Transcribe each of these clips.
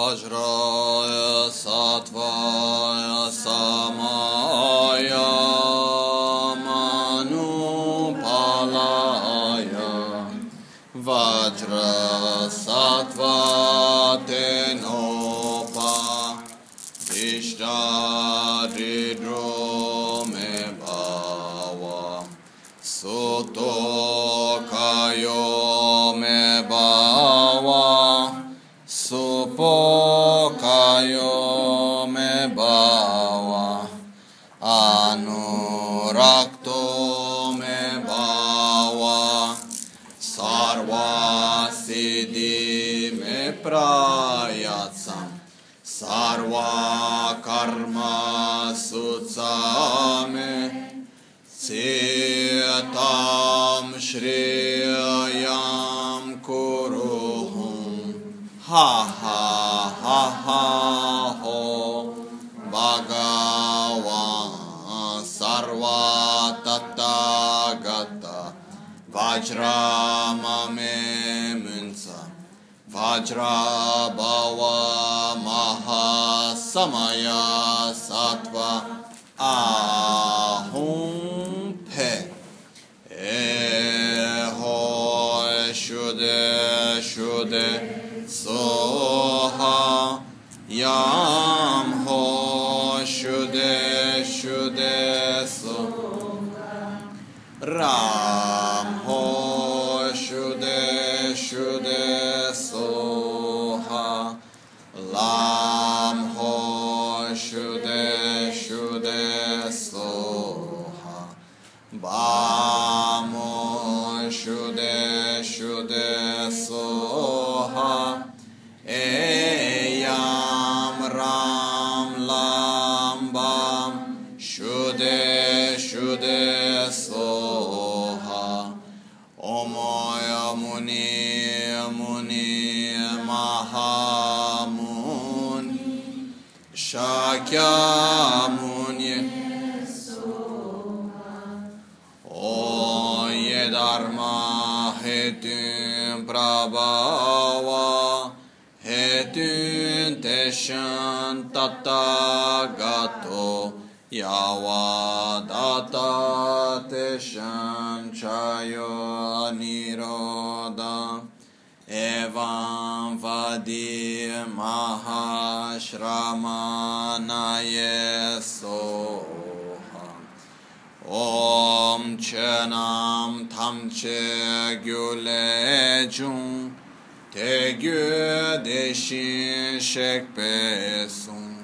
वज्राय सत्वाय समा Shakyamuni Oye Dharma Hetun Prabhava Hetun Teshan Tattagato Yavadata Teshan Chayo Niroda Pam vadim ahashramanaya soham. Om çenam tamçe güle cung Te güdeşin şekbesun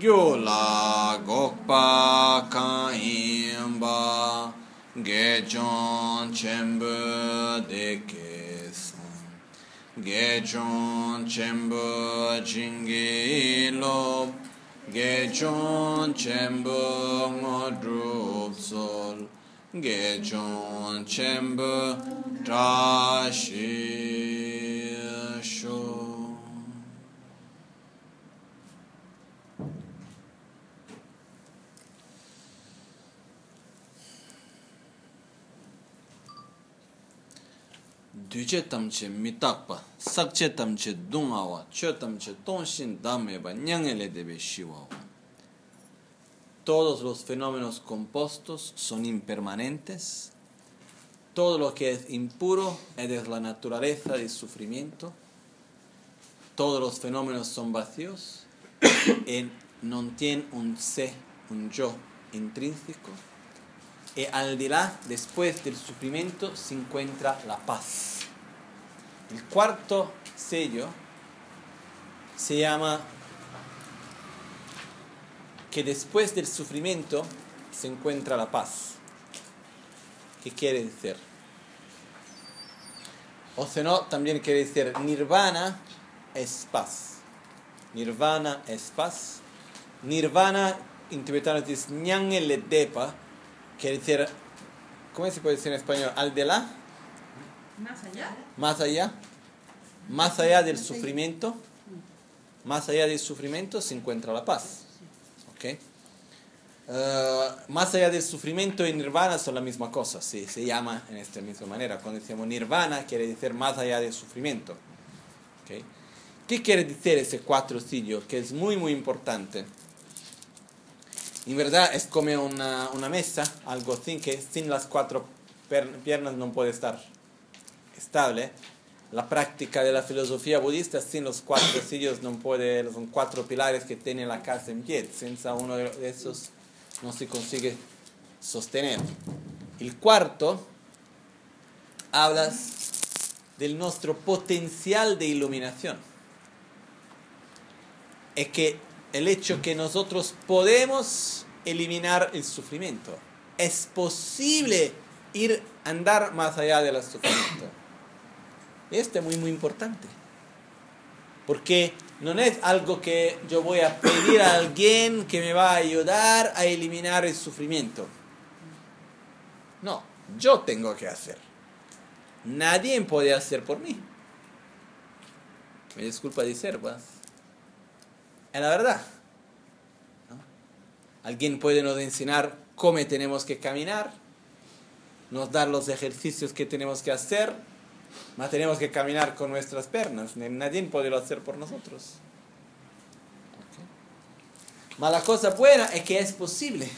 Gyula gokpa kaimba Gejon çembö deke Gechon Chembo Jingi Lob Gechon Chembo Modrup Sol. Gechon Chembo Tashi Shol. Todos los fenómenos compostos son impermanentes. Todo lo que es impuro es de la naturaleza del sufrimiento. Todos los fenómenos son vacíos y no tienen un sé, un yo intrínseco. Y al là, después del sufrimiento, se encuentra la paz. El cuarto sello se llama que después del sufrimiento se encuentra la paz. ¿Qué quiere decir? O también quiere decir nirvana es paz. Nirvana es paz. Nirvana, en tibetano es ñange le depa, quiere decir, ¿cómo se puede decir en español? Al de la, Más allá. más allá, más allá del sufrimiento, más allá del sufrimiento se encuentra la paz. ¿Ok? Eh, más allá del sufrimiento y nirvana son la misma cosa, sí, se llama en esta misma manera. Cuando decimos nirvana quiere decir más allá del sufrimiento. ¿ok? ¿Qué quiere decir ese cuatro sillos? Que es muy, muy importante. En verdad es como una, una mesa, algo así, que sin las cuatro piernas no puede estar estable. La práctica de la filosofía budista sin los cuatro sillos no puede, son cuatro pilares que tiene la casa en pie. Sin uno de esos no se consigue sostener. El cuarto hablas del nuestro potencial de iluminación. Es que el hecho que nosotros podemos eliminar el sufrimiento. Es posible ir andar más allá del sufrimiento. Esto es muy muy importante. Porque no es algo que yo voy a pedir a alguien que me va a ayudar a eliminar el sufrimiento. No, yo tengo que hacer. Nadie puede hacer por mí. Me disculpa decir, pues. Es la verdad. Alguien puede nos enseñar cómo tenemos que caminar, nos dar los ejercicios que tenemos que hacer, más tenemos que caminar con nuestras piernas. Nadie puede hacer por nosotros. Okay. la cosa buena es que es posible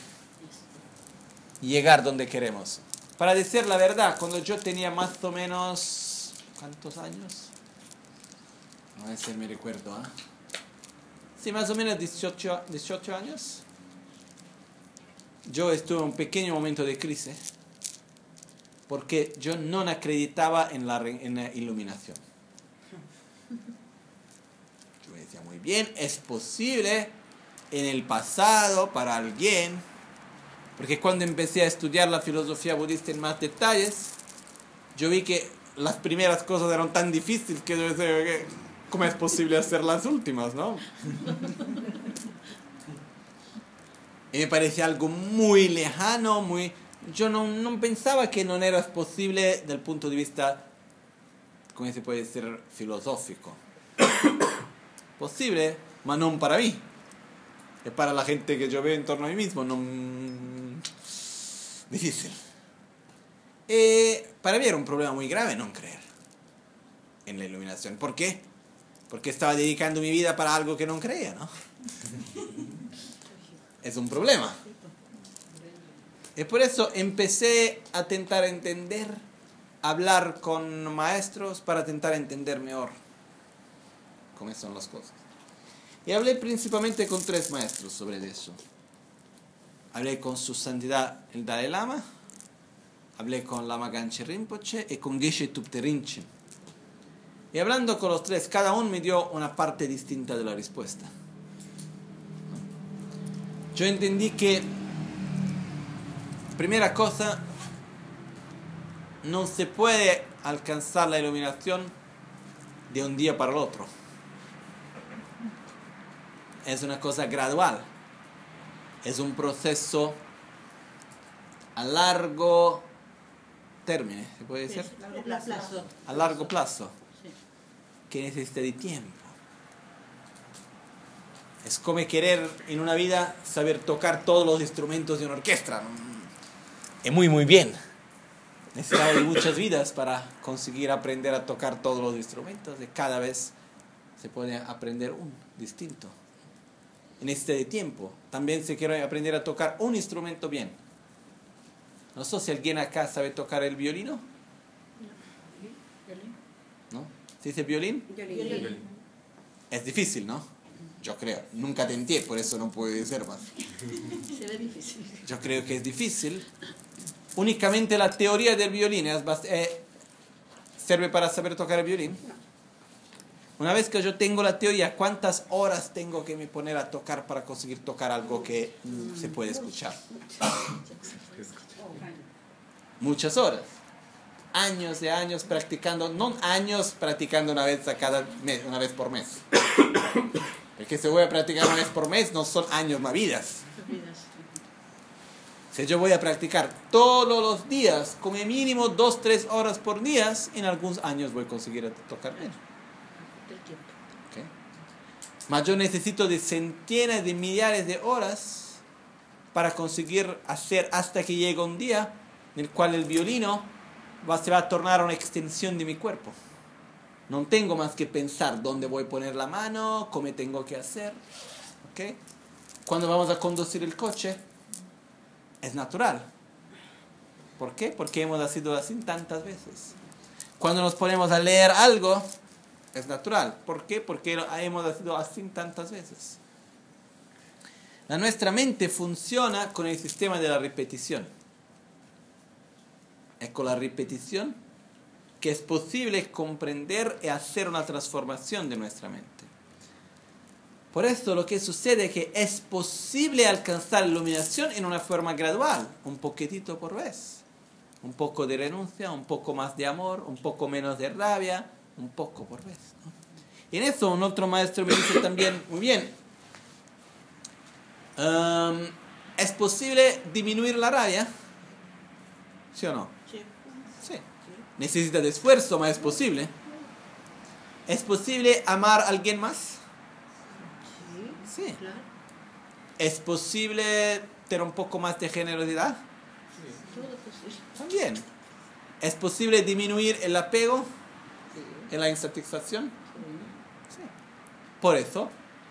llegar donde queremos. Para decir la verdad, cuando yo tenía más o menos... ¿Cuántos años? A ver si me recuerdo. ¿ah? Sí, más o menos 18, 18 años. Yo estuve en un pequeño momento de crisis porque yo no acreditaba en la, en la iluminación. Yo me decía, muy bien, es posible en el pasado para alguien, porque cuando empecé a estudiar la filosofía budista en más detalles, yo vi que las primeras cosas eran tan difíciles que yo decía, ¿cómo es posible hacer las últimas, no? y me parecía algo muy lejano, muy yo no, no pensaba que no era posible del punto de vista, ¿cómo se puede decir, filosófico. posible, pero no para mí. Es para la gente que yo veo en torno a mí mismo, no... Difícil. Eh, para mí era un problema muy grave no creer en la iluminación. ¿Por qué? Porque estaba dedicando mi vida para algo que no creía, ¿no? es un problema. Y por eso empecé a tentar entender, hablar con maestros para tentar entender mejor cómo son las cosas. Y hablé principalmente con tres maestros sobre eso. Hablé con su santidad el Dalai Lama, hablé con Lama Ganche Rinpoche y con Geshe Tupte Rinchen. Y hablando con los tres, cada uno me dio una parte distinta de la respuesta. Yo entendí que Primera cosa, no se puede alcanzar la iluminación de un día para el otro. Es una cosa gradual. Es un proceso a largo término, ¿se puede decir? A largo plazo. Que necesita de tiempo. Es como querer en una vida saber tocar todos los instrumentos de una orquesta es muy, muy bien. Necesitamos muchas vidas para conseguir aprender a tocar todos los instrumentos. Y cada vez se puede aprender un distinto. En este tiempo también se quiere aprender a tocar un instrumento bien. No sé si alguien acá sabe tocar el violino. ¿No? ¿Se dice violín? Violín. Es difícil, ¿no? Yo creo. Nunca tenté, por eso no puede ser más. Se ve difícil. Yo creo que es difícil únicamente la teoría del violín eh, sirve para saber tocar el violín. Una vez que yo tengo la teoría, ¿cuántas horas tengo que me poner a tocar para conseguir tocar algo que se puede escuchar? Muchas horas. Años de años practicando, no años practicando una vez a cada mes, una vez por mes. El que se voy a practicar una vez por mes no son años, más vidas. Si yo voy a practicar todos los días, como mínimo 2, 3 horas por día, en algunos años voy a conseguir tocar bien. Okay. Mas yo necesito de centenas de millares de horas para conseguir hacer hasta que llegue un día en el cual el violino va, se va a tornar una extensión de mi cuerpo. No tengo más que pensar dónde voy a poner la mano, cómo tengo que hacer. ¿Ok? Cuando vamos a conducir el coche, es natural. ¿Por qué? Porque hemos sido así tantas veces. Cuando nos ponemos a leer algo, es natural. ¿Por qué? Porque hemos sido así tantas veces. La nuestra mente funciona con el sistema de la repetición. Es con la repetición que es posible comprender y hacer una transformación de nuestra mente. Por eso lo que sucede es que es posible alcanzar la iluminación en una forma gradual, un poquitito por vez. Un poco de renuncia, un poco más de amor, un poco menos de rabia, un poco por vez. Y en eso un otro maestro me dice también, muy bien, um, ¿es posible disminuir la rabia? ¿Sí o no? Sí. Sí. Necesita de esfuerzo, pero es posible. ¿Es posible amar a alguien más? Sí. Claro. ¿Es posible tener un poco más de generosidad? Todo posible. También. ¿Es posible disminuir el apego en la insatisfacción? Sí. Por eso,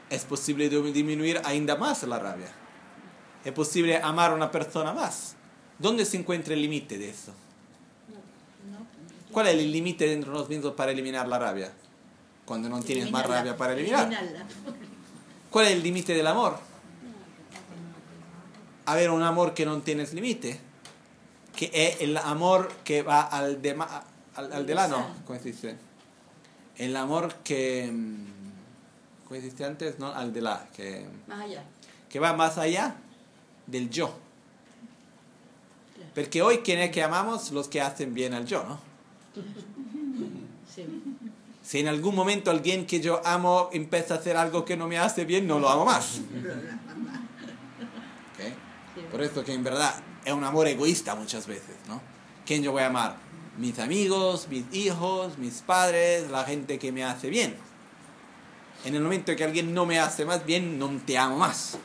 es posible di- disminuir ainda más la rabia. Es posible amar a una persona más. ¿Dónde se encuentra el límite de eso? No. ¿Cuál es el límite dentro de nosotros mismos para eliminar la rabia? Cuando no tienes más rabia para eliminar. Eliminarla. ¿Cuál es el límite del amor? Haber un amor que no tienes límite. Que es el amor que va al, de, al, al de la, no, ¿cómo se dice? El amor que... mm, ¿Cómo dijiste antes? No, al de la. Que, Más allá. que va más allá del yo. Porque hoy, ¿quién es que amamos? Los que hacen bien al yo, ¿no? Sí. Si en algún momento alguien que yo amo empieza a hacer algo que no me hace bien, no lo amo más. ¿Ok? Sí. Por eso que en verdad es un amor egoísta muchas veces, ¿no? ¿Quién yo voy a amar? Mis amigos, mis hijos, mis padres, la gente que me hace bien. En el momento que alguien no me hace más bien, no te amo más.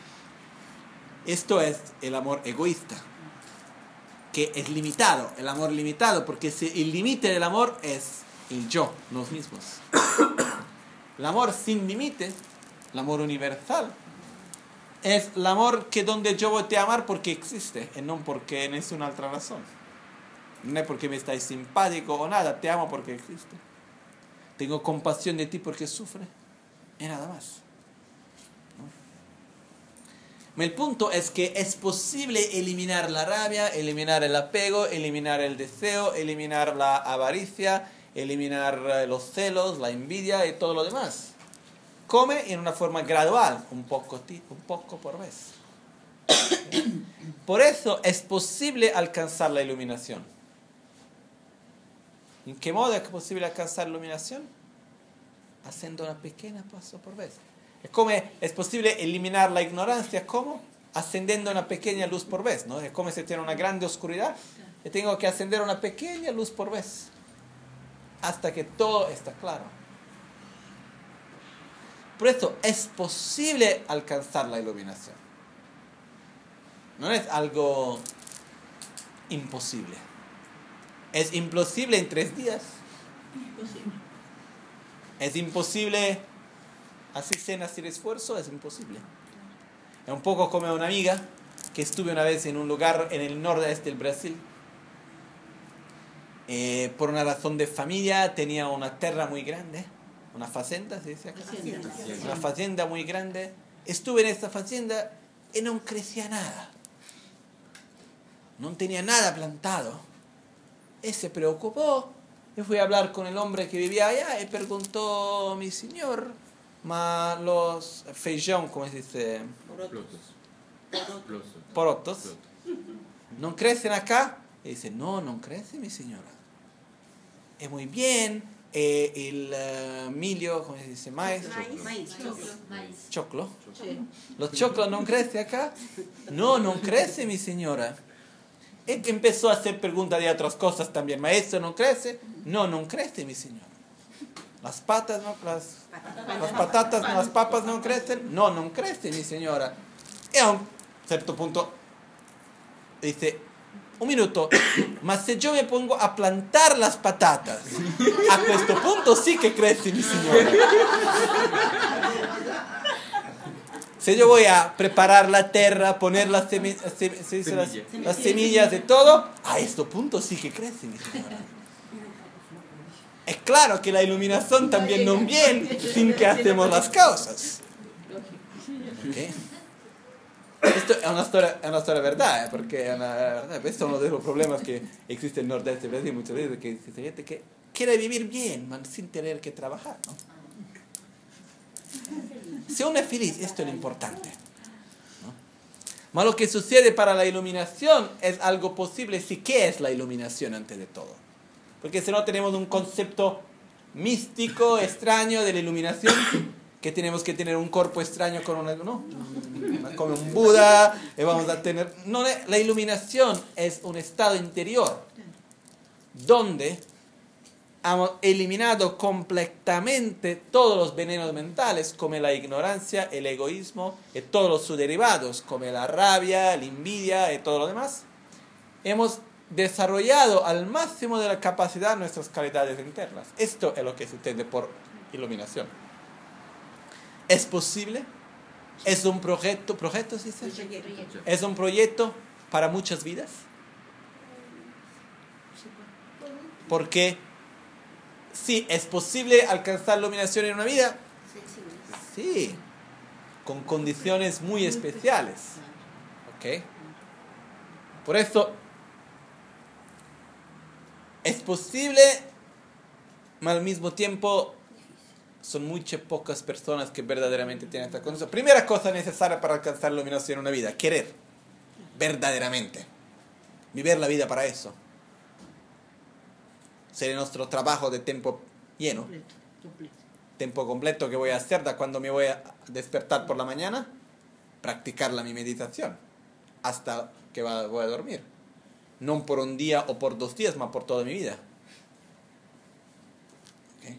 Esto es el amor egoísta, que es limitado, el amor limitado, porque si el límite del amor es el yo, los mismos. El amor sin límite, el amor universal, es el amor que donde yo voy a amar porque existe y no porque es una otra razón. No es porque me estáis simpático o nada, te amo porque existe. Tengo compasión de ti porque sufre y nada más. ¿No? El punto es que es posible eliminar la rabia, eliminar el apego, eliminar el deseo, eliminar la avaricia, eliminar eh, los celos, la envidia y todo lo demás come en una forma gradual, un poco, un poco por vez. Por eso es posible alcanzar la iluminación. ¿En qué modo es posible alcanzar la iluminación? Haciendo una pequeña paso por vez. Es como es posible eliminar la ignorancia, ¿cómo? Ascendiendo una pequeña luz por vez, ¿no? Es como si tiene una grande oscuridad y tengo que ascender una pequeña luz por vez hasta que todo está claro. Por eso es posible alcanzar la iluminación. No es algo imposible. Es imposible en tres días. Posible. Es imposible así sin hacer esfuerzo, es imposible. Es un poco como una amiga que estuve una vez en un lugar en el nordeste del Brasil. Eh, por una razón de familia tenía una tierra muy grande, una fazenda, se dice acá. Hacienda. Una fazenda muy grande. Estuve en esta fazenda y no crecía nada. No tenía nada plantado. Y se preocupó. Y fui a hablar con el hombre que vivía allá y preguntó, mi señor, ma los feijón, ¿cómo se dice? Porotos, Plotos. ¿no crecen acá? Y dice, no, no crece, mi señora. Es muy bien. eh, el eh, milio, ¿cómo se dice? Maíz. Maíz. Maíz. Maíz. Choclo. Sí. ¿Los choclos no crecen acá? No, no crece, mi señora. Él empezó a hacer preguntas de otras cosas también. ¿Maestro no crece? No, no crece, mi señora. Las patas, no, las, las patatas, las papas no crecen? No, no crece, mi señora. Y a un cierto punto dice, un minuto, mas si yo me pongo a plantar las patatas, a questo punto sí que crece mi señora. Si yo voy a preparar la tierra, poner las, semi- se- se dice las- Semillas. las semillas de todo, a este punto sí que crece mi señora. Es claro que la iluminación también no viene sin que hacemos las cosas. Lógico. Esto è una storia, è una storia verdad, eh, perché è una verdad. Questo è uno dei problemas que existe en el nordeste de Brasil muchas veces, que gente que quiere vivir bien, man, sin tener que trabajar, ¿no? Si uno es feliz, esto es lo importante. ¿no? Lo que sucede para la iluminación es algo posible, sí que es la iluminación antes de todo. Porque si no tenemos un concepto místico, extraño de la iluminación, que tenemos que tener un cuerpo extraño con una, no, como un Buda, y vamos a tener... No, la iluminación es un estado interior donde hemos eliminado completamente todos los venenos mentales, como la ignorancia, el egoísmo y todos los sus derivados, como la rabia, la envidia y todo lo demás. Hemos desarrollado al máximo de la capacidad nuestras calidades internas. Esto es lo que se entiende por iluminación. ¿Es posible? ¿Es un proyecto? ¿Proyecto se dice? ¿Es un proyecto para muchas vidas? Porque sí, es posible alcanzar la iluminación en una vida. Sí, con condiciones muy especiales. ¿Ok? Por eso, es posible, pero al mismo tiempo son muchas pocas personas que verdaderamente tienen esta condición. Primera cosa necesaria para alcanzar la iluminación en una vida, querer, verdaderamente. Vivir la vida para eso. Ser nuestro trabajo de tiempo lleno, Completo, completo. tiempo completo que voy a hacer da cuando me voy a despertar por la mañana, practicar la mi meditación hasta que voy a dormir. No por un día o por dos días, más por toda mi vida. ¿Ok?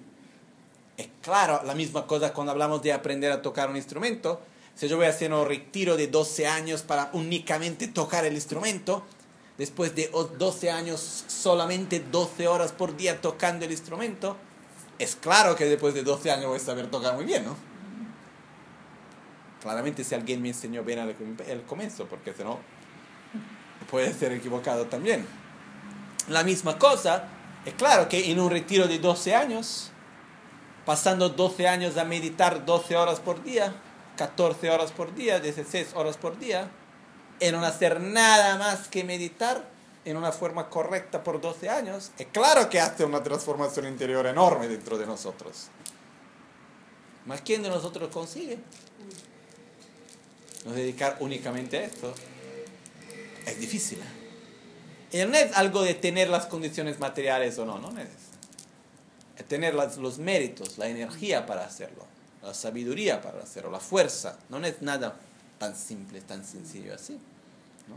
Es claro, la misma cosa cuando hablamos de aprender a tocar un instrumento. Si yo voy a hacer un retiro de 12 años para únicamente tocar el instrumento, después de o- 12 años solamente 12 horas por día tocando el instrumento, es claro que después de 12 años voy a saber tocar muy bien, ¿no? Claramente si alguien me enseñó bien al comienzo, porque si no, puede ser equivocado también. La misma cosa, es claro que en un retiro de 12 años, pasando 12 años a meditar 12 horas por día, 14 horas por día, 16 horas por día, en no hacer nada más que meditar en una forma correcta por 12 años, es claro que hace una transformación interior enorme dentro de nosotros. ¿Más quién de nosotros consigue? Nos dedicar únicamente a esto es difícil. Y no es algo de tener las condiciones materiales o no, no es. Tener las- los méritos, la energía para hacerlo, la sabiduría para hacerlo, la fuerza. No es nada tan simple, tan sencillo así. ¿no?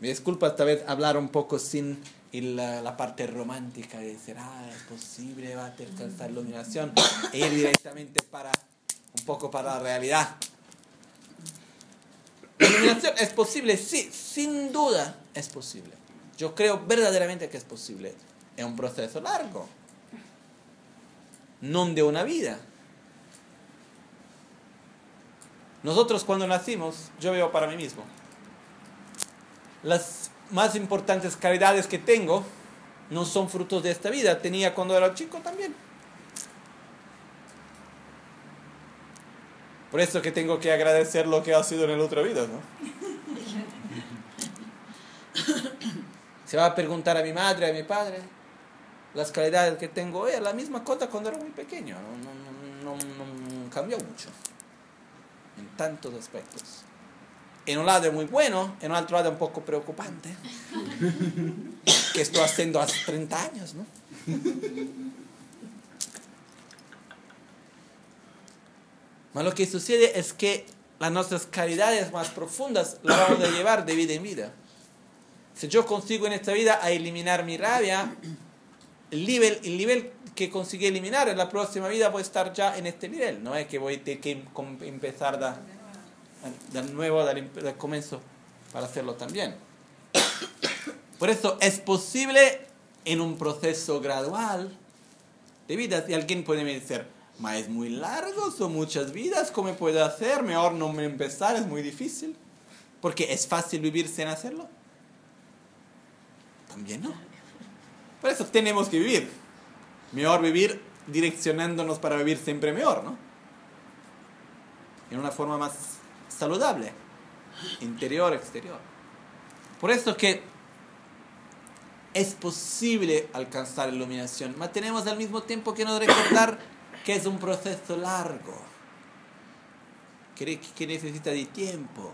Me disculpa esta vez hablar un poco sin la, la parte romántica de decir, ah, es posible, va a alcanzar la iluminación, e ir directamente para, un poco para la realidad. La iluminación es posible, sí, sin duda es posible. Yo creo verdaderamente que es posible. Es un proceso largo, no de una vida. Nosotros cuando nacimos, yo veo para mí mismo, las más importantes calidades que tengo no son frutos de esta vida, tenía cuando era chico también. Por eso que tengo que agradecer lo que ha sido en la otra vida, ¿no? Se va a preguntar a mi madre, a mi padre, las calidades que tengo hoy, es la misma cosa cuando era muy pequeño, no, no, no, no- cambió mucho, en tantos aspectos. En un lado es muy bueno, en otro lado es un poco preocupante, que estoy haciendo hace 30 años, ¿no? Mas lo que sucede es que las nuestras calidades más profundas las vamos a llevar de vida en vida. Si yo consigo en esta vida a eliminar mi rabia, el nivel, el nivel que conseguí eliminar en la próxima vida voy a estar ya en este nivel. No es que voy a tener que empezar de, de nuevo, del comienzo, para hacerlo también. Por eso es posible en un proceso gradual de vida. Si alguien puede me decir, ma es muy largo, son muchas vidas, ¿cómo puedo hacer? Mejor no me empezar, es muy difícil. Porque es fácil vivir sin hacerlo. También no. Por eso tenemos que vivir. Mejor vivir direccionándonos para vivir siempre mejor, ¿no? En una forma más saludable, interior, exterior. Por eso que es posible alcanzar iluminación, pero tenemos al mismo tiempo que nos recordar que es un proceso largo, que, que necesita de tiempo.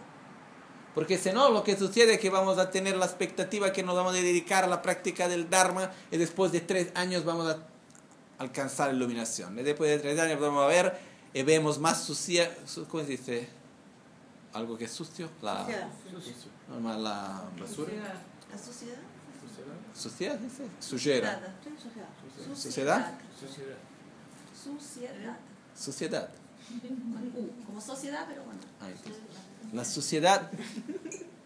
Porque si no, lo que sucede es que vamos a tener la expectativa que nos vamos a dedicar a la práctica del Dharma y después de tres años vamos a alcanzar la iluminación. Y después de tres años vamos a ver y vemos más sucia, ¿cómo se dice? Algo que es sucio, la, Sucio. la, la Basura. La sociedad. Suciedad. suciedad, dice. ¿Sociedad? Suciedad. Suciedad. suciedad. Con U, Como sociedad, pero bueno. La suciedad,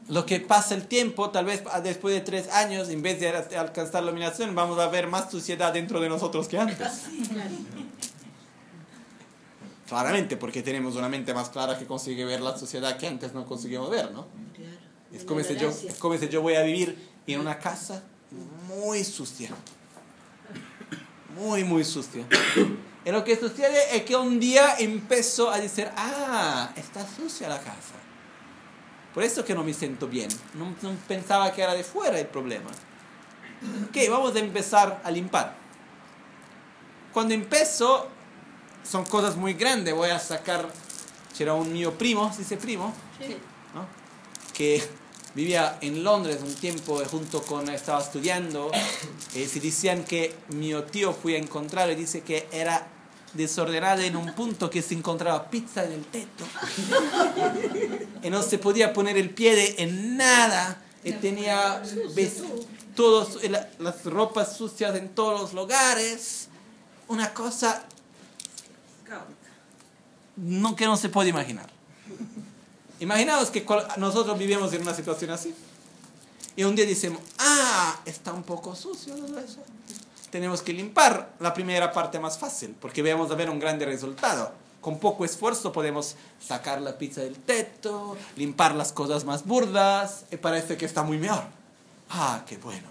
lo que pasa el tiempo, tal vez después de tres años, en vez de alcanzar la iluminación, vamos a ver más suciedad dentro de nosotros que antes. Claramente, porque tenemos una mente más clara que consigue ver la sociedad que antes no conseguimos ver, ¿no? Es como si yo, es como si yo voy a vivir en una casa muy sucia. Muy, muy sucia. Y lo que sucede es que un día empezó a decir, ah, está sucia la casa. Por eso que no me siento bien. No, no pensaba que era de fuera el problema. Ok, vamos a empezar a limpiar. Cuando empiezo, son cosas muy grandes. Voy a sacar, era un mío primo, ¿se dice primo? Sí. ¿no? que vivía en Londres un tiempo junto con estaba estudiando eh, se decían que mi tío fue a encontrar y dice que era desordenado en un punto que se encontraba pizza en el techo y no se podía poner el pie de- en nada y tenía la- las ropas sucias en todos los lugares una cosa no, que no se puede imaginar. Imaginaos que nosotros vivimos en una situación así. Y un día decimos, ah, está un poco sucio todo eso. Tenemos que limpiar la primera parte más fácil, porque vamos a ver un grande resultado. Con poco esfuerzo podemos sacar la pizza del techo, limpiar las cosas más burdas, y parece que está muy mejor. Ah, qué bueno.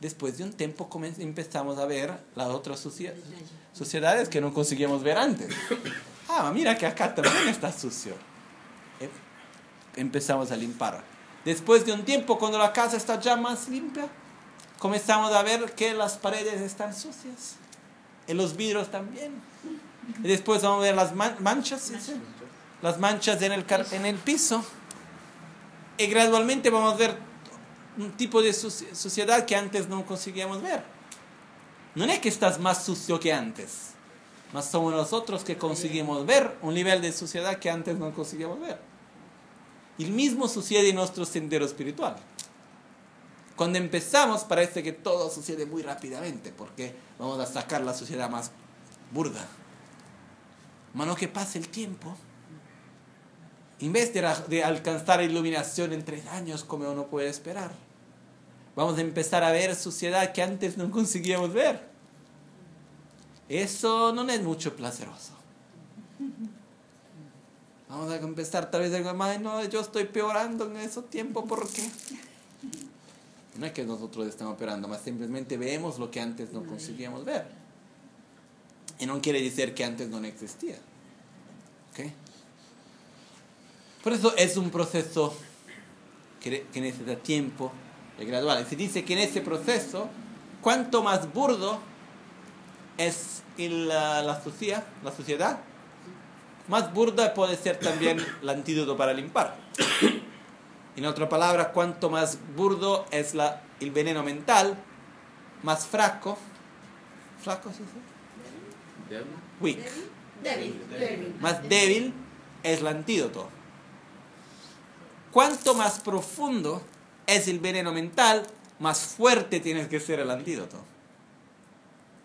Después de un tiempo empezamos a ver las otras sociedades que no conseguíamos ver antes. Ah, mira que acá también está sucio. Em- Empezamos a limpiar. Después de un tiempo, cuando la casa está ya más limpia, comenzamos a ver que las paredes están sucias. Y los vidrios también. Y después vamos a ver las man- manchas, ¿sí? las manchas en el, en el piso. Y gradualmente vamos a ver un tipo de suci- suciedad que antes no conseguíamos ver. No es que estás más sucio que antes, más somos nosotros que conseguimos ver un nivel de suciedad que antes no conseguíamos ver. Y el mismo sucede en nuestro sendero espiritual. Cuando empezamos parece que todo sucede muy rápidamente porque vamos a sacar la suciedad más burda. Mano que pasa el tiempo, en vez de, de alcanzar iluminación en tres años como uno puede esperar, vamos a empezar a ver suciedad que antes no conseguíamos ver. Eso no es mucho placeroso. Vamos a empezar tal vez a decir, "Ay, no, yo estoy peorando en esos tiempos, ¿por qué? No es que nosotros estamos peorando, más simplemente vemos lo que antes no conseguíamos ver. Y no quiere decir que antes no existía. ¿Ok? Por eso es un proceso que, que necesita tiempo y gradual. Y se dice que en ese proceso, cuanto más burdo es la, la, sociedad, la sociedad, más burda puede ser también el antídoto para limpiar. En otra palabra, cuanto más burdo es la, el veneno mental, más fraco, fraco, ¿sí? sí? Débil. Weak. Débil. Débil. más débil es el antídoto. Cuanto más profundo es el veneno mental, más fuerte tienes que ser el antídoto.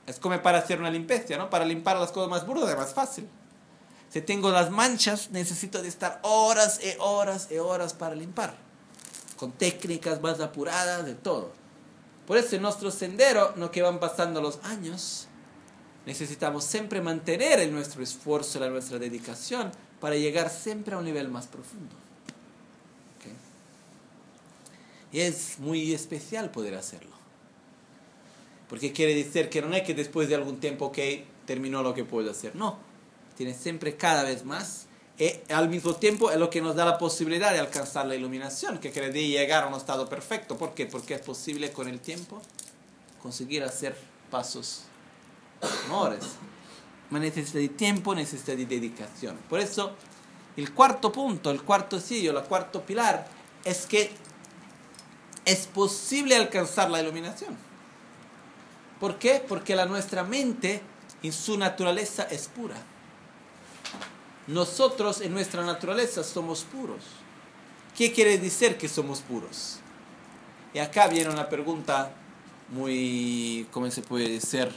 Es como para hacer una limpieza, ¿no? Para limpiar las cosas más burdas es más fácil. Si tengo las manchas, necesito de estar horas y horas y horas para limpiar. con técnicas más apuradas, de todo. Por eso en nuestro sendero, no que van pasando los años, necesitamos siempre mantener en nuestro esfuerzo, la nuestra dedicación, para llegar siempre a un nivel más profundo. Y es muy especial poder hacerlo. Porque quiere decir que no es que después de algún tiempo, ok, terminó lo que puedo hacer. No, tienes siempre cada vez más. Y al mismo tiempo es lo que nos da la posibilidad de alcanzar la iluminación, que quiere decir llegar a un estado perfecto. ¿Por qué? Porque es posible con el tiempo conseguir hacer pasos menores. Más necesita de tiempo, necesita de dedicación. Por eso, el cuarto punto, el cuarto sillo, el cuarto pilar, es que es posible alcanzar la iluminación. ¿Por qué? Porque la nuestra mente en su naturaleza es pura. Nosotros en nuestra naturaleza somos puros. ¿Qué quiere decir que somos puros? Y acá viene una pregunta muy, ¿cómo se puede decir?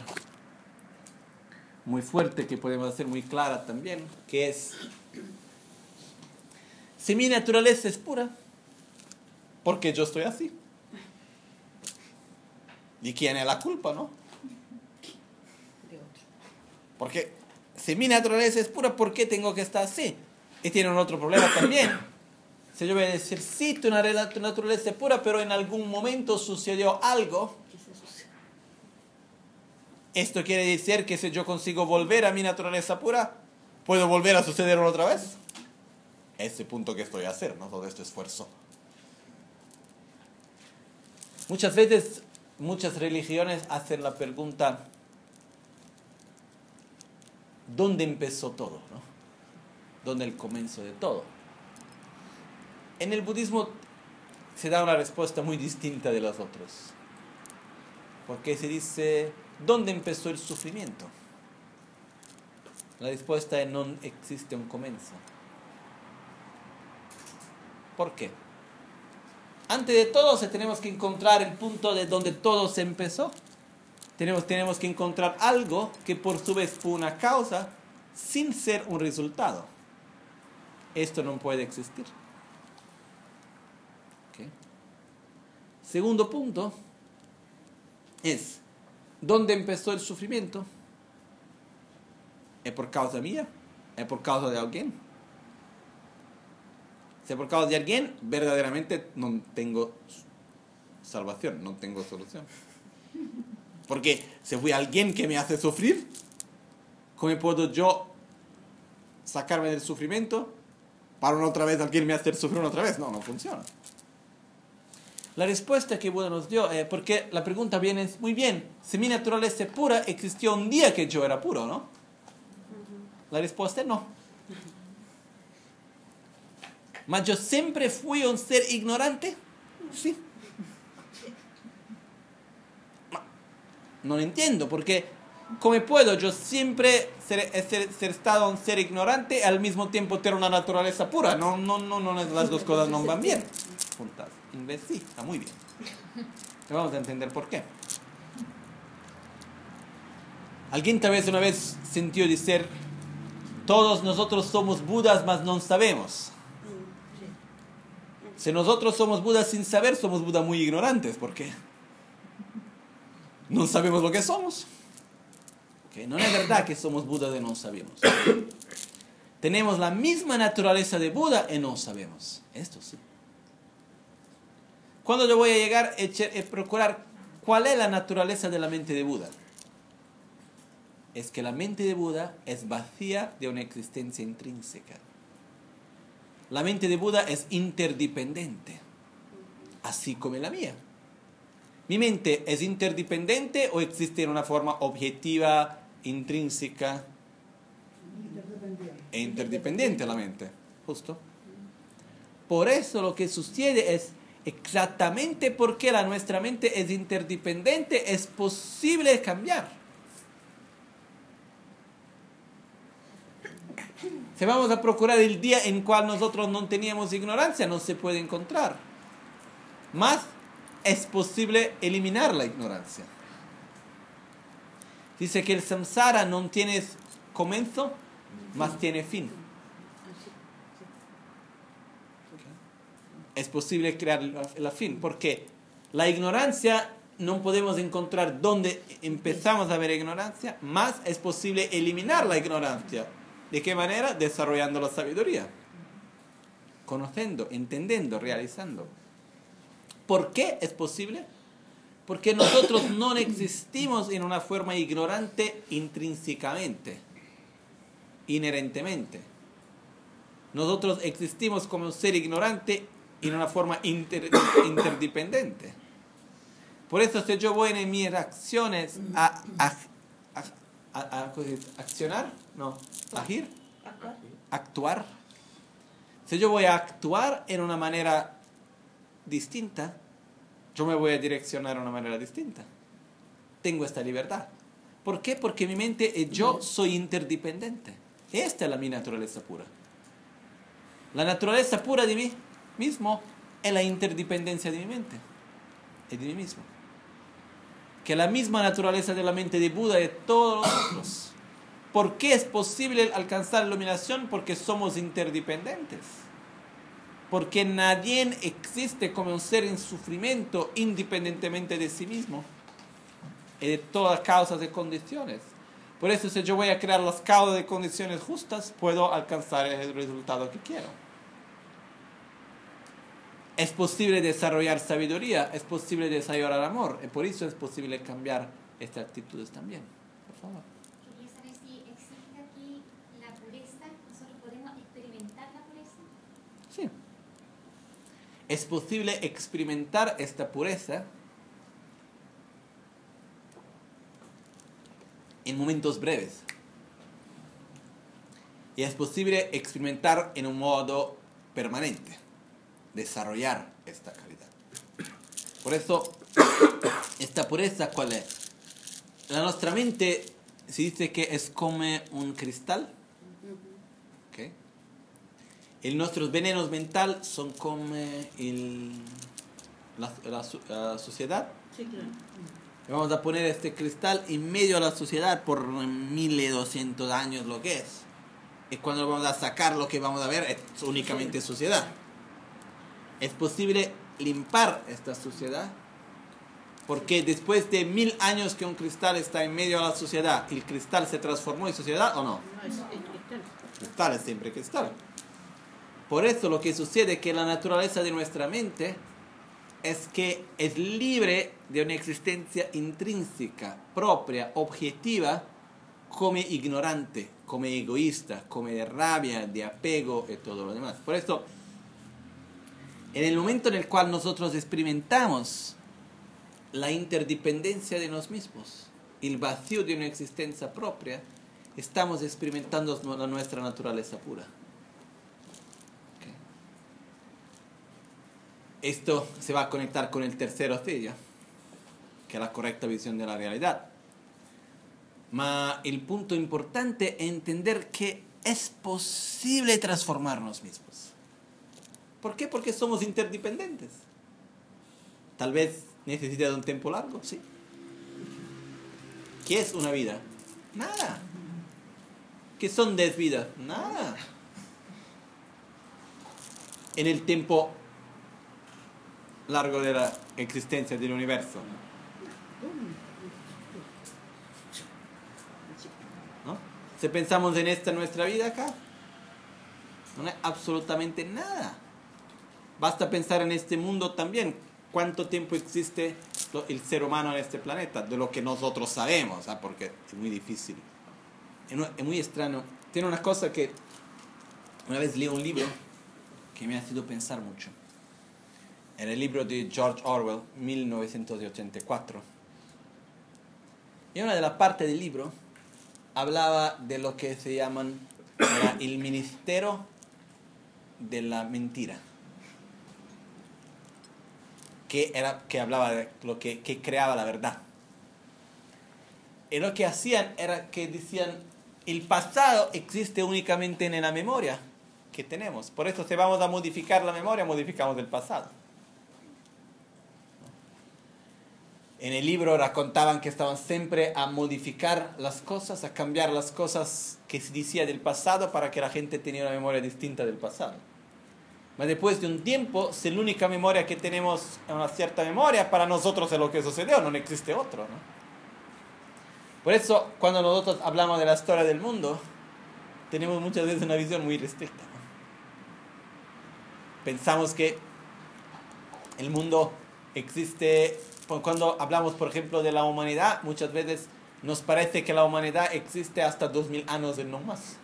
Muy fuerte que podemos hacer muy clara también, que es, si mi naturaleza es pura, ¿por qué yo estoy así? ¿Y quién es la culpa, no? Porque si mi naturaleza es pura, ¿por qué tengo que estar así? Y tiene un otro problema también. Si yo voy a decir, sí, tu naturaleza es pura, pero en algún momento sucedió algo, esto quiere decir que si yo consigo volver a mi naturaleza pura, ¿puedo volver a suceder otra vez? Ese punto que estoy a hacer, ¿no? Todo este esfuerzo. Muchas veces, muchas religiones hacen la pregunta, ¿dónde empezó todo? ¿no? ¿Dónde el comienzo de todo? En el budismo se da una respuesta muy distinta de los otros. Porque se dice, ¿dónde empezó el sufrimiento? La respuesta es no existe un comienzo. ¿Por qué? Antes de todo, tenemos que encontrar el punto de donde todo se empezó. Tenemos, tenemos que encontrar algo que por su vez fue una causa sin ser un resultado. Esto no puede existir. ¿Okay? Segundo punto es, ¿dónde empezó el sufrimiento? ¿Es por causa mía? ¿Es por causa de alguien? Si es por causa de alguien, verdaderamente no tengo salvación, no tengo solución. Porque si fue alguien que me hace sufrir, ¿cómo puedo yo sacarme del sufrimiento para una otra vez alguien me hacer sufrir otra vez? No, no funciona. La respuesta que Buda nos dio, eh, porque la pregunta viene muy bien, si mi naturaleza es pura, existió un día que yo era puro, ¿no? La respuesta es no. Mas yo siempre fui un ser ignorante, sí. No lo entiendo, porque ¿cómo puedo yo siempre ser, ser, ser, estado un ser ignorante y al mismo tiempo tener una naturaleza pura? No, no, no, no las dos cosas no van bien. Juntas. Sí, está muy bien. Vamos a entender por qué. Alguien tal vez una vez sintió decir, todos nosotros somos budas, mas no sabemos. Si nosotros somos budas sin saber, somos budas muy ignorantes. ¿Por qué? No sabemos lo que somos. ¿Okay? No es verdad que somos budas y no sabemos. Tenemos la misma naturaleza de Buda y no sabemos. Esto sí. Cuando yo voy a llegar a procurar cuál es la naturaleza de la mente de Buda, es que la mente de Buda es vacía de una existencia intrínseca. La mente de Buda es interdependiente, así como la mía. ¿Mi mente es interdependiente o existe en una forma objetiva, intrínseca? E interdependiente la mente, justo. Por eso lo que sucede es exactamente porque la nuestra mente es interdependiente, es posible cambiar. Si vamos a procurar el día en cual nosotros no teníamos ignorancia, no se puede encontrar. Más es posible eliminar la ignorancia. Dice que el samsara no tiene comienzo, más tiene fin. es posible crear el afín. Porque la ignorancia no podemos encontrar dónde empezamos a ver ignorancia, más es posible eliminar la ignorancia. ¿De qué manera? Desarrollando la sabiduría. Conociendo, entendiendo, realizando. ¿Por qué es posible? Porque nosotros no existimos en una forma ignorante intrínsecamente, inherentemente. Nosotros existimos como un ser ignorante en una forma inter- interdependiente. Por eso si yo voy en mis acciones a, a- a- a- accionar, no, agir, Actuar. actuar. Si yo voy a actuar en una manera distinta, yo me voy a direccionar de una manera distinta. Tengo esta libertad. ¿Por qué? Porque mi mente y yo soy interdependiente. Esta es la mi naturaleza pura. La naturaleza pura de mí mismo es la interdependencia de mi mente y de mí mismo. Que la misma naturaleza de la mente de Buda y de todos los otros. ¿Por qué es posible alcanzar la iluminación? Porque somos interdependientes. Porque nadie existe como un ser en sufrimiento independientemente de sí mismo y de todas causas y condiciones. Por eso si yo voy a crear las causas y condiciones justas, puedo alcanzar el resultado que quiero. Es posible desarrollar sabiduría, es posible desarrollar amor, y por eso es posible cambiar estas actitudes también. Por favor. Quería saber si existe aquí la pureza, nosotros podemos experimentar la pureza. Sí. Es posible experimentar esta pureza en momentos breves. Y es posible experimentar en un modo permanente, desarrollar esta calidad. Por eso, esta pureza, ¿cuál es? La nuestra mente se dice que es como un cristal. Y nuestros venenos mental son como el, la, la la sociedad. Sí, claro. Vamos a poner este cristal en medio de la sociedad por 1200 años lo que es. Y cuando vamos a sacar lo que vamos a ver es únicamente sociedad. Es posible limpar esta sociedad porque después de mil años que un cristal está en medio de la sociedad, ¿el cristal se transformó en sociedad o no? No, es, es cristal. Cristal es siempre cristal. Por eso lo que sucede es que la naturaleza de nuestra mente es que es libre de una existencia intrínseca, propia, objetiva, como ignorante, como egoísta, como de rabia, de apego y todo lo demás. Por eso, en el momento en el cual nosotros experimentamos la interdependencia de nosotros mismos, el vacío de una existencia propia, estamos experimentando nuestra naturaleza pura. Esto se va a conectar con el tercer que es la correcta visión de la realidad. Ma el punto importante es entender que es posible transformarnos mismos. ¿Por qué? Porque somos interdependientes. Tal vez necesite de un tiempo largo, sí. ¿Qué es una vida? Nada. ¿Qué son 10 vidas? Nada. En el tiempo largo de la existencia del universo. ¿No? Si pensamos en esta nuestra vida acá, no es absolutamente nada. Basta pensar en este mundo también. ¿Cuánto tiempo existe el ser humano en este planeta? De lo que nosotros sabemos, ¿ah? porque es muy difícil. Es mu- es muy extraño. Tiene una cosa que una vez leí un libro que me ha hecho pensar mucho. Era el libro de George Orwell, 1984. Y una de las partes del libro hablaba de lo que se llaman el ministerio de la mentira. Que, era, que hablaba de lo que, que creaba la verdad. Y lo que hacían era que decían, el pasado existe únicamente en la memoria que tenemos. Por eso si vamos a modificar la memoria, modificamos el pasado. En el libro racontaban que estaban siempre a modificar las cosas, a cambiar las cosas que se decía del pasado para que la gente tenga una memoria distinta del pasado. Pero después de un tiempo, si la única memoria que tenemos es una cierta memoria, para nosotros es lo que sucedió, no existe otro. ¿no? Por eso, cuando nosotros hablamos de la historia del mundo, tenemos muchas veces una visión muy restricta. ¿no? Pensamos que el mundo existe, cuando hablamos, por ejemplo, de la humanidad, muchas veces nos parece que la humanidad existe hasta 2000 años y no más.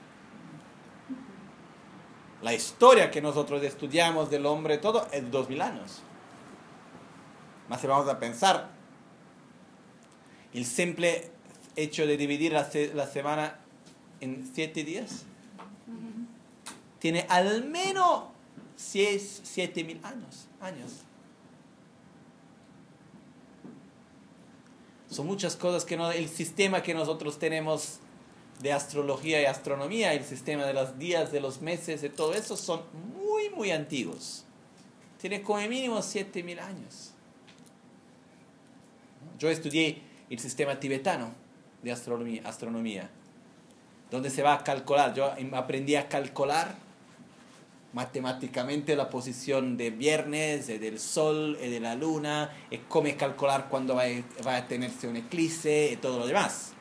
La historia que nosotros estudiamos del hombre, todo, es 2000 años. Más si vamos a pensar, el simple hecho de dividir la, se- la semana en 7 días tiene al menos 7 mil años, años. Son muchas cosas que no, el sistema que nosotros tenemos de astrología y astronomía, el sistema de los días, de los meses, de todo eso, son muy, muy antiguos. Tiene como mínimo 7000 años. Yo estudié el sistema tibetano de astronomía, astronomía, donde se va a calcular. Yo aprendí a calcular matemáticamente la posición de viernes, del sol, eh, de la luna, eh, cómo calcular cuándo va a, va a tenerse un eclipse y todo lo demás.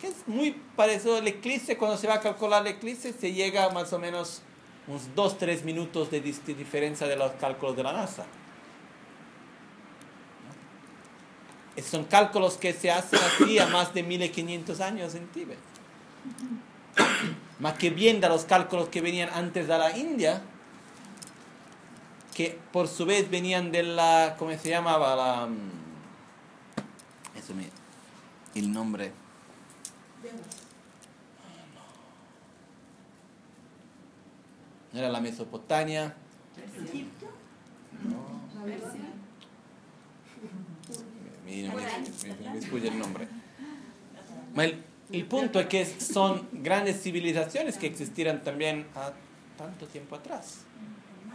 Que es muy parecido al eclipse, cuando se va a calcular el eclipse se llega a más o menos unos 2-3 minutos de diferencia de los cálculos de la NASA. Son cálculos que se hacen así a más de 1500 años en Tíbet más que bien de los cálculos que venían antes de la India, que por su vez venían de la, ¿cómo se llamaba? La, mm, eso me, el nombre. No era la Mesopotamia. Egipto. Me, me, me- me escucha el nombre. El, punto es que son grandes civilizaciones que existieron también a tanto tiempo atrás.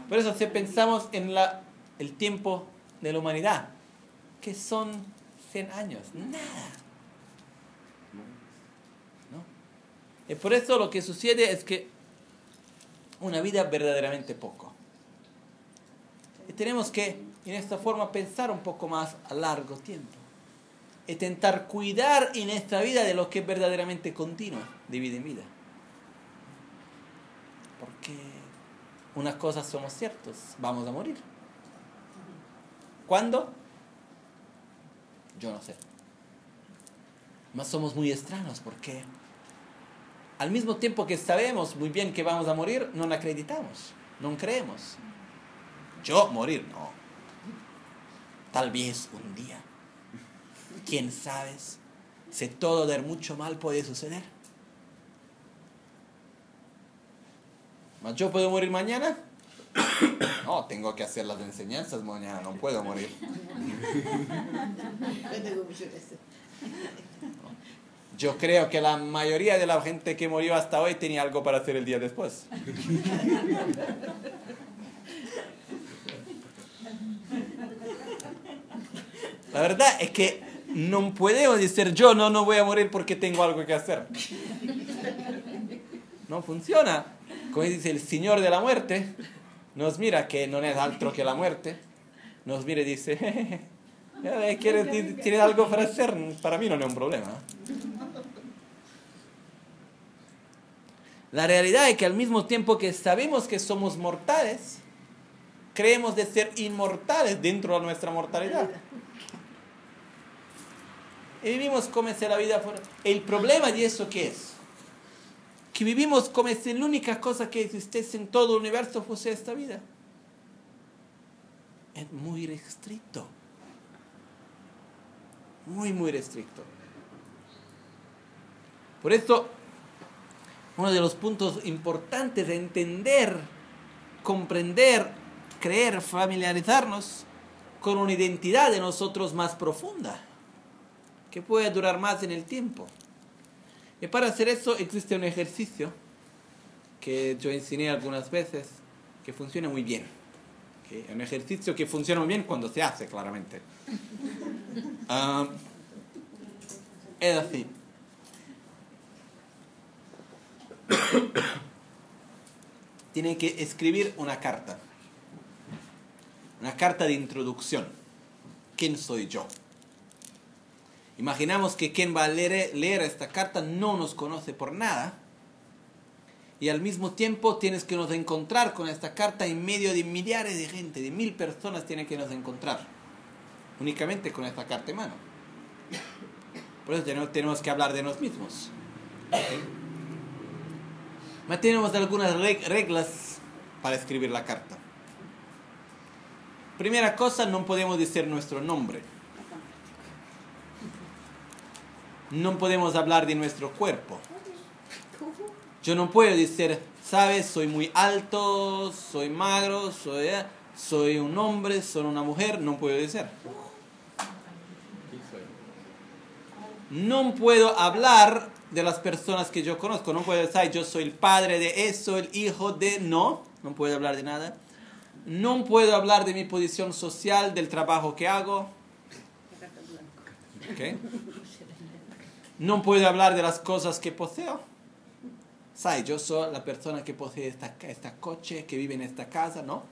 Por eso si pensamos en la, el tiempo de la humanidad, que son 100 años, nada. ¿No? Y por eso lo que sucede es que una vida verdaderamente poco. Y tenemos que, en esta forma, pensar un poco más a largo tiempo. Y intentar cuidar en esta vida de lo que es verdaderamente continuo, de vida en vida. Porque unas cosas somos ciertos, vamos a morir. ¿Cuándo? Yo no sé. Mas somos muy extraños porque al mismo tiempo que sabemos muy bien que vamos a morir, no acreditamos, no creemos. Yo morir, no. Tal vez un día. ¿Quién sabe? Si todo de mucho mal puede suceder. ¿Mas yo puedo morir mañana? No, tengo que hacer las enseñanzas mañana, no puedo morir. Yo creo que la mayoría de la gente que murió hasta hoy tenía algo para hacer el día después. La verdad es que no podemos decir yo no, no voy a morir porque tengo algo que hacer. No funciona. Como dice el Señor de la muerte, nos mira que no es otro que la muerte, nos mira y dice, "Eh, ¿quieres, ti- ¿tienes algo para hacer? Para mí no es un problema. La realidad es que al mismo tiempo que sabemos que somos mortales, creemos de ser inmortales dentro de nuestra mortalidad. Y vivimos como si la vida fuera... El problema de eso qué es? Que vivimos como si la única cosa que existiese en todo el universo fuese esta vida. Es muy restricto. Muy, muy restricto. Por eso, uno de los puntos importantes de entender, comprender, creer, familiarizarnos con una identidad de nosotros más profunda, que puede durar más en el tiempo. Y para hacer eso existe un ejercicio que yo enseñé algunas veces, que funciona muy bien. Que es un ejercicio que funciona muy bien cuando se hace, claramente. Ah, es así. tiene que escribir una carta. Una carta de introducción. ¿Quién soy yo? Imaginamos que quien va a leer, leer esta carta no nos conoce por nada. Y al mismo tiempo tienes que nos encontrar con esta carta en medio de millares de gente, de mil personas tiene que nos encontrar. Únicamente con esta carta en mano. Por eso tenemos, que hablar de nosotros mismos. ¿Ok? Tenemos algunas reg- reglas para escribir la carta. Primera cosa, no podemos decir nuestro nombre. No podemos hablar de nuestro cuerpo. Yo no puedo decir, sabes, soy muy alto, soy magro, soy, eh, soy un hombre, soy una mujer. No puedo decir. No puedo hablar de las personas que yo conozco. No puedo decir, yo soy el padre de eso, el hijo de... No, no puedo hablar de nada. No puedo hablar de mi posición social, del trabajo que hago. ¿Ok? No puedo hablar de las cosas que poseo. ¿Sabes? Yo soy la persona que posee esta, esta coche, que vive en esta casa, ¿no?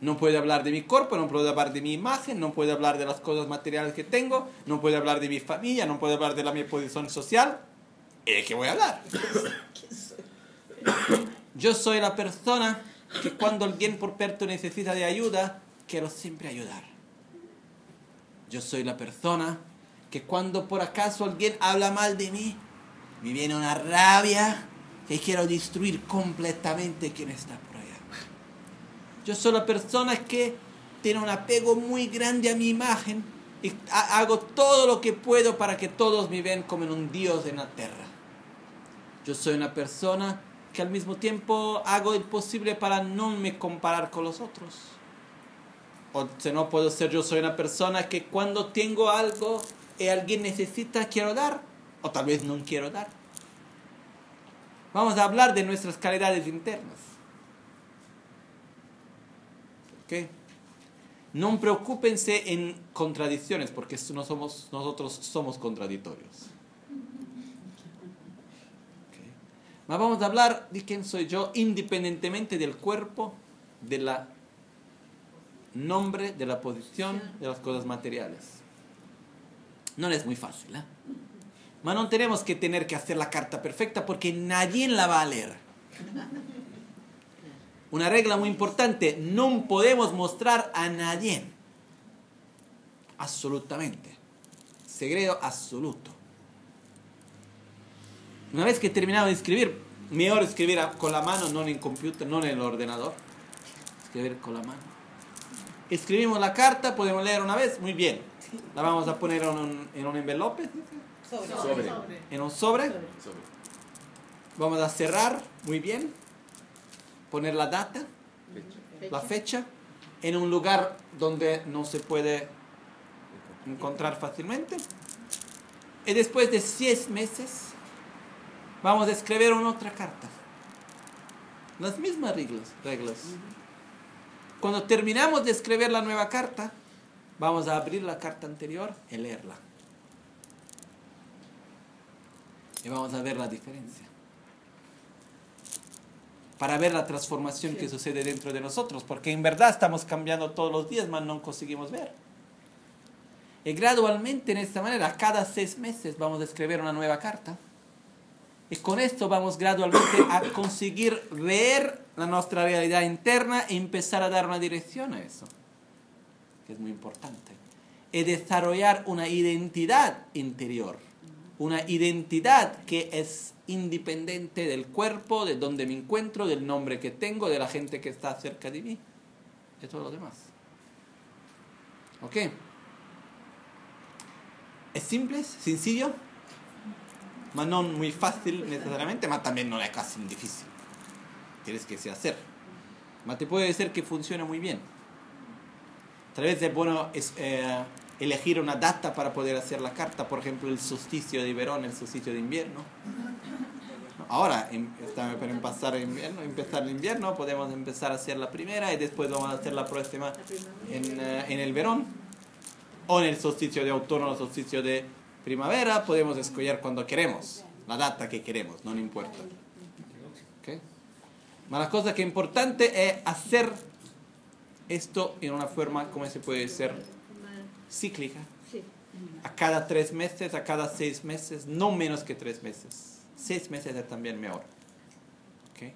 No puedo hablar de mi cuerpo, no puedo hablar de mi imagen, no puedo hablar de las cosas materiales que tengo, no puedo hablar de mi familia, no puedo hablar de la mi posición social. ¿De qué voy a hablar? Yo soy la persona que cuando alguien por perto necesita de ayuda, quiero siempre ayudar. Yo soy la persona que cuando por acaso alguien habla mal de mí, me viene una rabia que quiero destruir completamente quien está por allá. Yo soy la persona que tiene un apego muy grande a mi imagen y ha- hago todo lo que puedo para que todos me vean como un dios en la tierra. Yo soy una persona que al mismo tiempo hago el posible para no me comparar con los otros. O si no puedo ser yo soy una persona que cuando tengo algo alguien necesita quiero dar o tal vez no quiero dar. Vamos a hablar de nuestras calidades internas. ¿Ok? No preocúpense en contradicciones porque nosotros somos contradictorios. ¿Ok? Mas vamos a hablar de quién soy yo independientemente del cuerpo, de la nombre, de la posición, de las cosas materiales. No es muy fácil, ¿eh? Mas no tenemos que tener que hacer la carta perfecta porque nadie la va a leer. Una regla muy importante, no podemos mostrar a nadie. Absolutamente. Segredo absoluto. Una vez que terminamos de escribir, mejor escribir con la mano, no en el computer, no en el ordenador. Escribir con la mano. Escribimos la carta, podemos leer una vez, muy bien. La vamos a poner en un, en un envelope, Sobre. en un sobre. Sobre. Vamos a cerrar, muy bien. Poner la data, Fecha. la fecha, en un lugar donde no se puede encontrar fácilmente. Y después de seis meses, vamos a escribir una otra carta. Las mismas reglas. reglas. Cuando terminamos de escribir la nueva carta, vamos a abrir la carta anterior y leerla. Y vamos a ver la diferencia. Para ver la transformación que sucede dentro de nosotros, porque en verdad estamos cambiando todos los días, mas no conseguimos ver. Y gradualmente, en esta manera, cada seis meses vamos a escribir una nueva carta. Y con esto vamos gradualmente a conseguir ver la nuestra realidad interna y empezar a dar una dirección a eso, que es muy importante. Y desarrollar una identidad interior, una identidad que es independiente del cuerpo, de donde me encuentro, del nombre que tengo, de la gente que está cerca de mí, de todo lo demás. ¿Ok? Es simple, sencillo, mas no muy fácil necesariamente, mas también no es casi difícil. Tienes que hacer. Mas te puede decir que funciona muy bien. Tal vez es bueno es, eh, elegir una data para poder hacer la carta, por ejemplo, el solsticio de verano, el solsticio de invierno. Ahora, para empezar el invierno, empezar el invierno, podemos empezar a hacer la primera y después vamos a hacer la próxima en, eh, en el verano o en el solsticio de otoño el solsticio de primavera, podemos escoger cuando queremos, la data que queremos, no importa. ¿Ok? Ma la cosa que es importante es hacer esto en una forma, como se puede decir, cíclica. A cada tres meses, a cada seis meses, no menos que tres meses. Seis meses es también mejor. ¿Ok?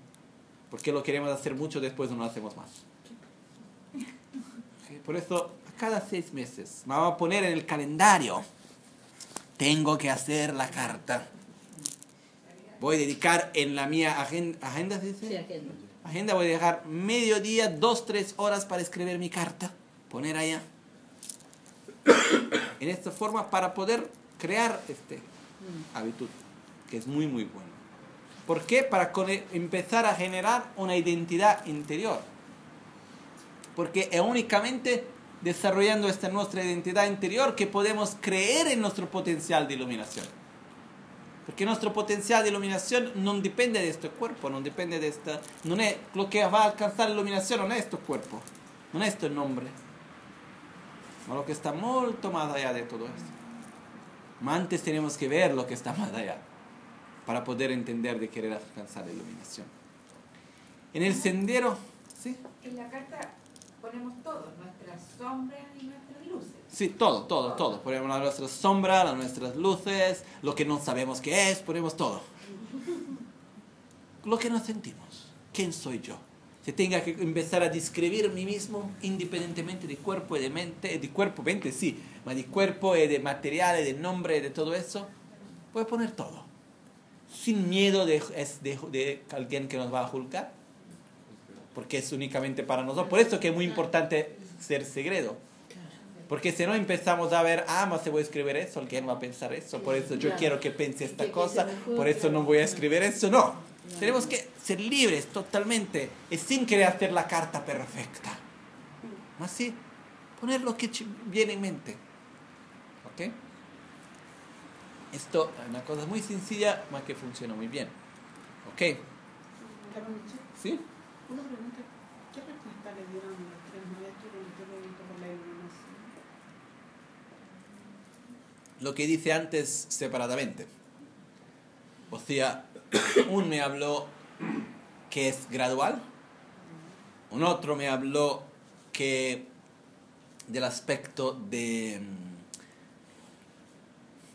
Porque lo queremos hacer mucho, después no lo hacemos más. Por eso, a cada seis meses, me vamos a poner en el calendario. Tengo que hacer la carta. Voy a dedicar en la mía agenda, agenda ¿se dice? Sí, agenda. Agenda voy a dejar mediodía, dos, tres horas para escribir mi carta. Poner allá. En esta forma para poder crear este hábito, que es muy, muy bueno. ¿Por qué? Para cone- empezar a generar una identidad interior. Porque es únicamente desarrollando esta nuestra identidad interior que podemos creer en nuestro potencial de iluminación. Porque nuestro potencial de iluminación no depende de este cuerpo, no depende de esta... No es lo que va a alcanzar la iluminación, no es este cuerpo, no es este nombre. Ma lo que está mucho más allá de todo esto. Ma antes tenemos que ver lo que está más allá para poder entender de querer alcanzar la iluminación. En el sendero, ¿sí? En la carta ponemos todo, nuestras sombras y nuestras. Sí, todo, todo, todo. Ponemos las nuestras sombras, las nuestras luces, lo que no sabemos qué es, ponemos todo. Lo que nos sentimos. ¿Quién soy yo? Se tenga que empezar a describir mí mismo independientemente de cuerpo y de mente, de cuerpo, mente sí, pero de cuerpo y de materiales, de nombre, de todo eso. Puede poner todo. Sin miedo de, de, de alguien que nos va a juzgar. Porque es únicamente para nosotros. Por eso que es muy importante ser segredo. Porque si no empezamos a ver, ah, más se voy a escribir eso, alguien va a pensar eso, por eso yo Claro. quiero que piense esta Que- cosa, por eso no voy a escribir eso, no. Tenemos que ser libres totalmente y sin querer hacer la carta perfecta. Más sí, poner lo que viene en mente. ¿Ok? Esto es una cosa muy sencilla, más que funciona muy bien. ¿Ok? ¿Sí? Una pregunta, ¿qué respuesta le dieron los tres maestros cuando usted preguntó por la iluminación? Lo que dice antes separadamente. O un me habló que es gradual, un otro me habló que del aspecto de mm,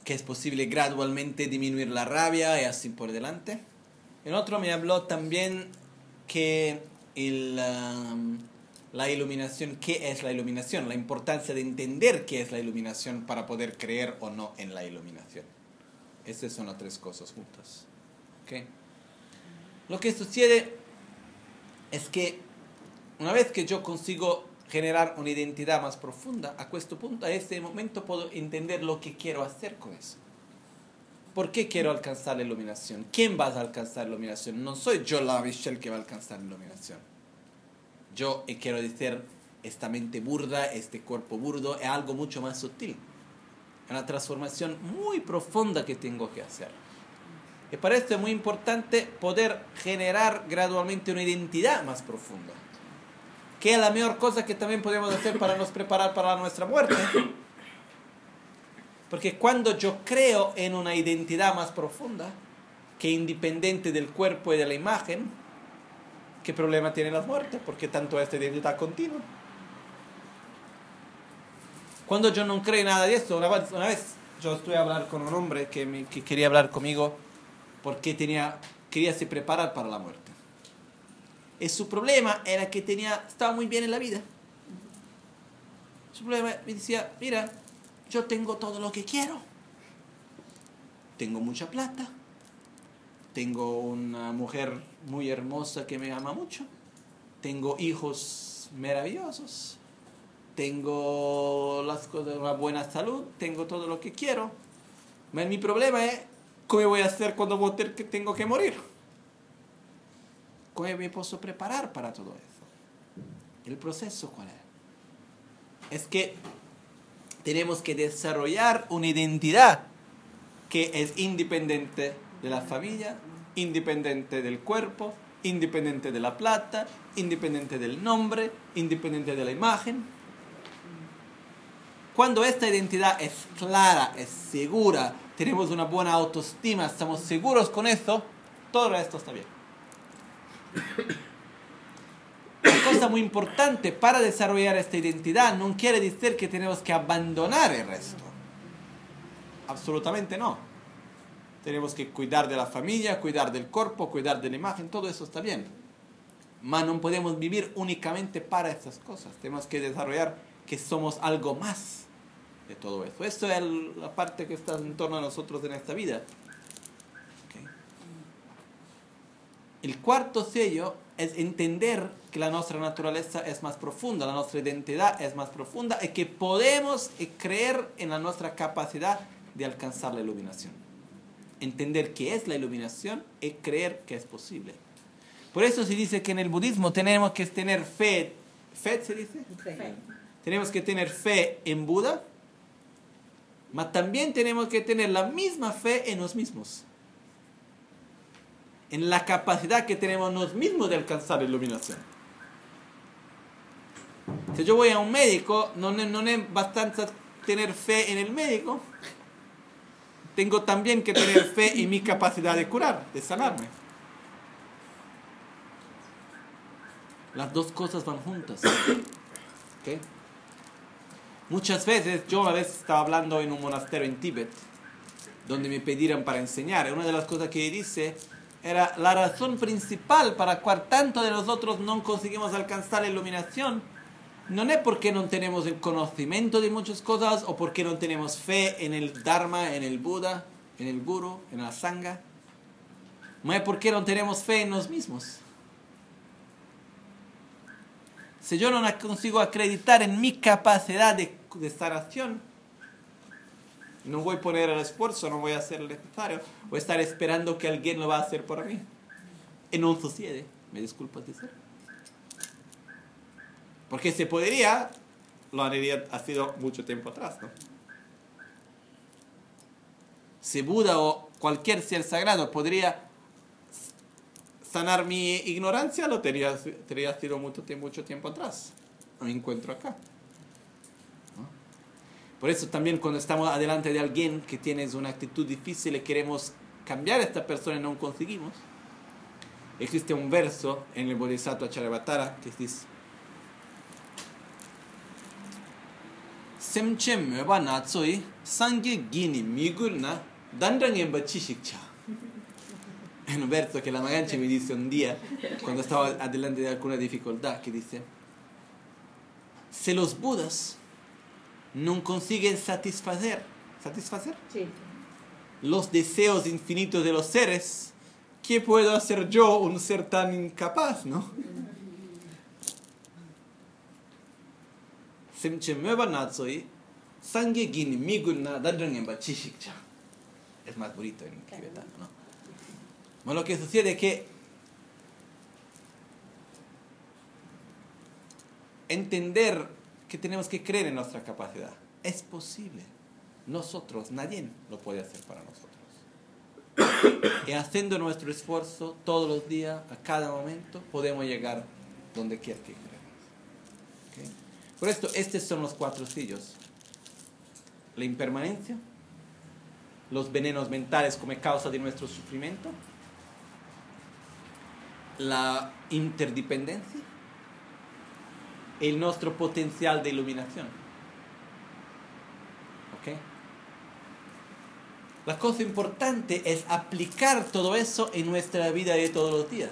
que es posible gradualmente disminuir la rabia y así por delante. El otro me habló también que el, um, la iluminación, ¿qué es la iluminación? La importancia de entender qué es la iluminación para poder creer o no en la iluminación. Esas son las tres cosas juntas. ¿Ok? Lo que sucede es que una vez que yo consigo generar una identidad más profunda, a este punto, a este momento puedo entender lo que quiero hacer con eso. ¿Por qué quiero alcanzar la iluminación? ¿Quién va a alcanzar la iluminación? No soy yo la Michelle que va a alcanzar la iluminación. Yo eh, quiero decir, esta mente burda, este cuerpo burdo, es algo mucho más sutil. Es una transformación muy profunda que tengo que hacer. Y para esto es muy importante poder generar gradualmente una identidad más profunda. Que es la mejor cosa que también podemos hacer para nos preparar para nuestra muerte. Porque cuando yo creo en una identidad más profunda, que independiente del cuerpo y de la imagen, ¿qué problema tiene la muerte? Porque tanto esta identidad continua. Cuando yo no creo nada de esto, una vez, una vez yo estuve a hablar con un hombre que, me- que quería hablar conmigo porque tenía, quería se preparar para la muerte. Y su problema era que tenía, estaba muy bien en la vida. Su problema me decía, mira, yo tengo todo lo que quiero. Tengo mucha plata. Tengo una mujer muy hermosa que me ama mucho. Tengo hijos maravillosos. Tengo las cosas, una buena salud. Tengo todo lo que quiero. Pero mi problema es, ¿cómo voy a hacer cuando voy a tener que tengo que morir? ¿Cómo me puedo preparar para todo eso? ¿El proceso cuál es? Es que tenemos que desarrollar una identidad que es independiente de la familia, independiente del cuerpo, independiente de la plata, independiente del nombre, independiente de la imagen. Cuando esta identidad es clara, es segura, tenemos una buena autoestima, estamos seguros con eso, todo esto está bien. Una cosa muy importante para desarrollar esta identidad no quiere decir que tenemos que abandonar el resto. Absolutamente no. Tenemos que cuidar de la familia, cuidar del cuerpo, cuidar de la imagen, todo eso está bien. Mas no podemos vivir únicamente para estas cosas. Tenemos que desarrollar que somos algo más de todo eso. Esto es la parte que está en torno a nosotros en esta vida. Ok. El cuarto sello es entender que la nuestra naturaleza es más profunda, la nuestra identidad es más profunda y que podemos creer en la nuestra capacidad de alcanzar la iluminación. Entender qué es la iluminación y creer que es posible. Por eso se dice que en el budismo tenemos que tener fe. ¿Fe se dice? Fe. Tenemos que tener fe en Buda, mas también tenemos que tener la misma fe en nos mismos. En la capacidad que tenemos nosotros mismos de alcanzar iluminación. Si yo voy a un médico, no, es- no es bastante tener fe en el médico, tengo también que tener fe en mi capacidad de curar, de sanarme. Las dos cosas van juntas. ¿Ok? Muchas veces, yo una vez estaba hablando en un monasterio en Tíbet, donde me pidieron para enseñar. Una de las cosas que dice era la razón principal para cual tanto de nosotros no conseguimos alcanzar la iluminación. No es porque no tenemos el conocimiento de muchas cosas o porque no tenemos fe en el Dharma, en el Buda, en el Guru, en la Sangha. No es porque no tenemos fe en nos mismos. Si yo no consigo acreditar en mi capacidad de, de sanación, no voy a poner el esfuerzo, no voy a hacer el necesario, voy a estar esperando que alguien lo va a hacer por mí. Y no sucede, me disculpas decir. Porque se podría, lo haría ha sido mucho tiempo atrás, ¿no? Si Buda o cualquier ser sagrado podría sanar mi ignorancia, lo tendría, tendría sido mucho mucho tiempo atrás. Me encuentro acá. Por eso también cuando estamos adelante de alguien que tiene una actitud difícil y queremos cambiar a esta persona y no conseguimos, existe un verso en el Bodhisattva Charyavatara que dice Semchem meba natsoi sangye gini migurna dandrangemba chishikcha en un verso que la Maganche me dice un día, cuando estaba adelante de alguna dificultad, que dice, si los budas no consiguen satisfacer, satisfacer Sí. los deseos infinitos de los seres, ¿qué puedo hacer yo, un ser tan incapaz, no? Semche meba natsoi, sangue gini migulna dandrangemba chishikcha. Es más bonito en tibetano, ¿no? Bueno, lo que sucede es que entender que tenemos que creer en nuestra capacidad. Es posible. Nosotros, nadie lo puede hacer para nosotros. Y haciendo nuestro esfuerzo todos los días, a cada momento, podemos llegar donde quiera que queremos. ¿Ok? Por esto, estos son los cuatro sillos. La impermanencia, los venenos mentales como causa de nuestro sufrimiento, la interdependencia, el nuestro potencial de iluminación. ¿Ok? La cosa importante es aplicar todo eso en nuestra vida de todos los días.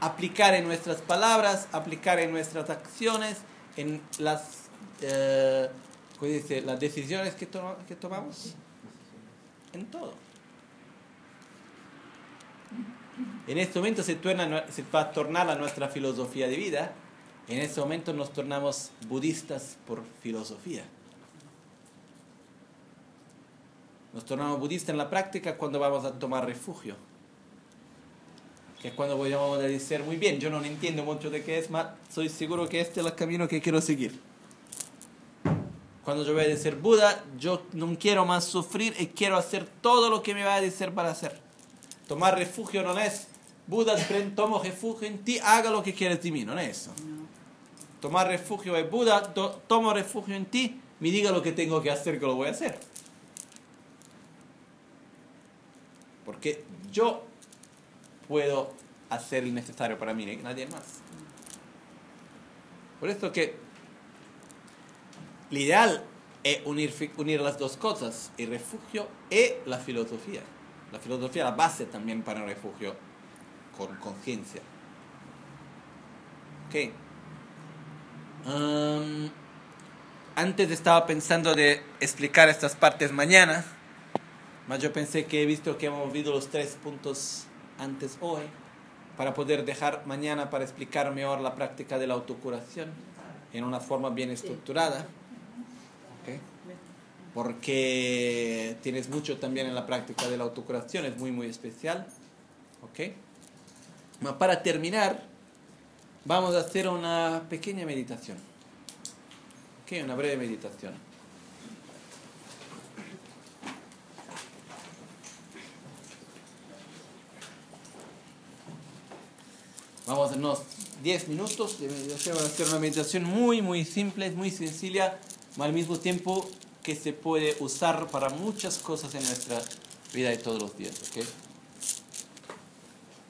Aplicar en nuestras palabras, aplicar en nuestras acciones, en las, eh, ¿cómo dice? las decisiones que, to- que tomamos. En todo. En este momento se, torna, se va a tornar a nuestra filosofía de vida. En este momento nos tornamos budistas por filosofía. Nos tornamos budistas en la práctica cuando vamos a tomar refugio. Que es cuando a decir, muy bien, yo no entiendo mucho de qué es, mas soy seguro que este es el camino que quiero seguir. Cuando yo voy a decir Buda, yo no quiero más sufrir y quiero hacer todo lo que me va a decir para hacer. Tomar refugio no es Buda, tomo refugio en ti, haga lo que quieres de mí, no es eso. Tomar refugio es Buda, to- tomo refugio en ti, me diga lo que tengo que hacer, que lo voy a hacer. Porque yo puedo hacer el necesario para mí, nadie más. Por eso que lo ideal es unir, unir las dos cosas, el refugio y la filosofía. La filosofía es la base también para el refugio con conciencia. Ok. Um, antes estaba pensando de explicar estas partes mañana, mas yo pensé que he visto que hemos visto los tres puntos antes hoy, para poder dejar mañana para explicar mejor la práctica de la autocuración en una forma bien estructurada. ¿ok? Porque tienes mucho también en la práctica de la autocuración, es muy, muy especial. ¿ok? Ma Para terminar, vamos a hacer una pequeña meditación. ¿ok? Una breve meditación. Vamos a hacernos 10 minutos de meditación. Vamos a hacer una meditación muy, muy simple, muy sencilla, al mismo tiempo que se puede usar para muchas cosas en nuestra vida de todos los días. ¿ok?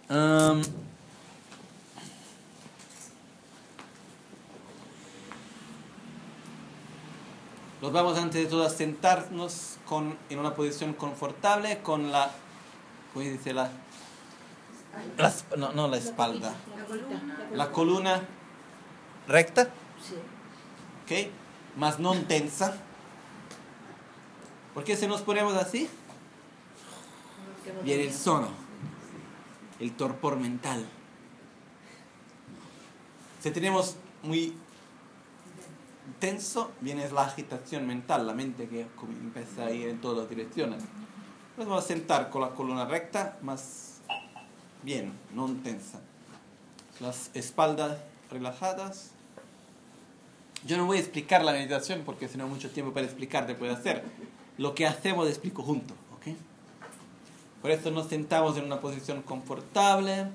Am, Nos vamos antes de todo a sentarnos con, en una posición confortable con la, ¿cómo dice? La, la no, no la espalda, La columna. la columna recta, Sí. ¿ok? Más no tensa. ¿Por qué se nos ponemos así? Viene el sono, el torpor mental. Si tenemos muy tenso, viene la agitación mental, la mente que empieza a ir en todas las direcciones. Nos vamos a sentar con la columna recta, más bien, no tensa. Las espaldas relajadas. Yo no voy a explicar la meditación porque si no mucho tiempo para explicar te puede hacer. Lo que hacemos explico junto, ¿ok? Por eso nos sentamos en una posición confortable.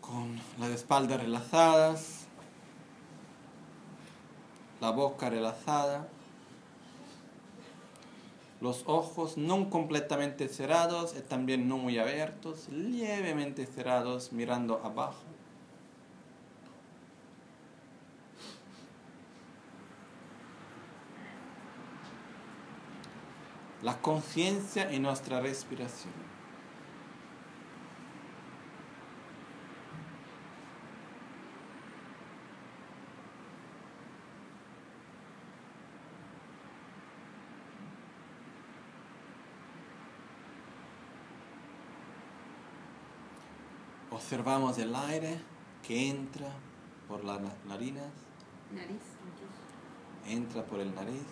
Con las espaldas relajadas. La boca relajada. Los ojos no completamente cerrados y también no muy abiertos, levemente cerrados mirando abajo. La conciencia en nuestra respiración. Observamos el aire que entra por las na- narinas, Nariz. entra por el nariz.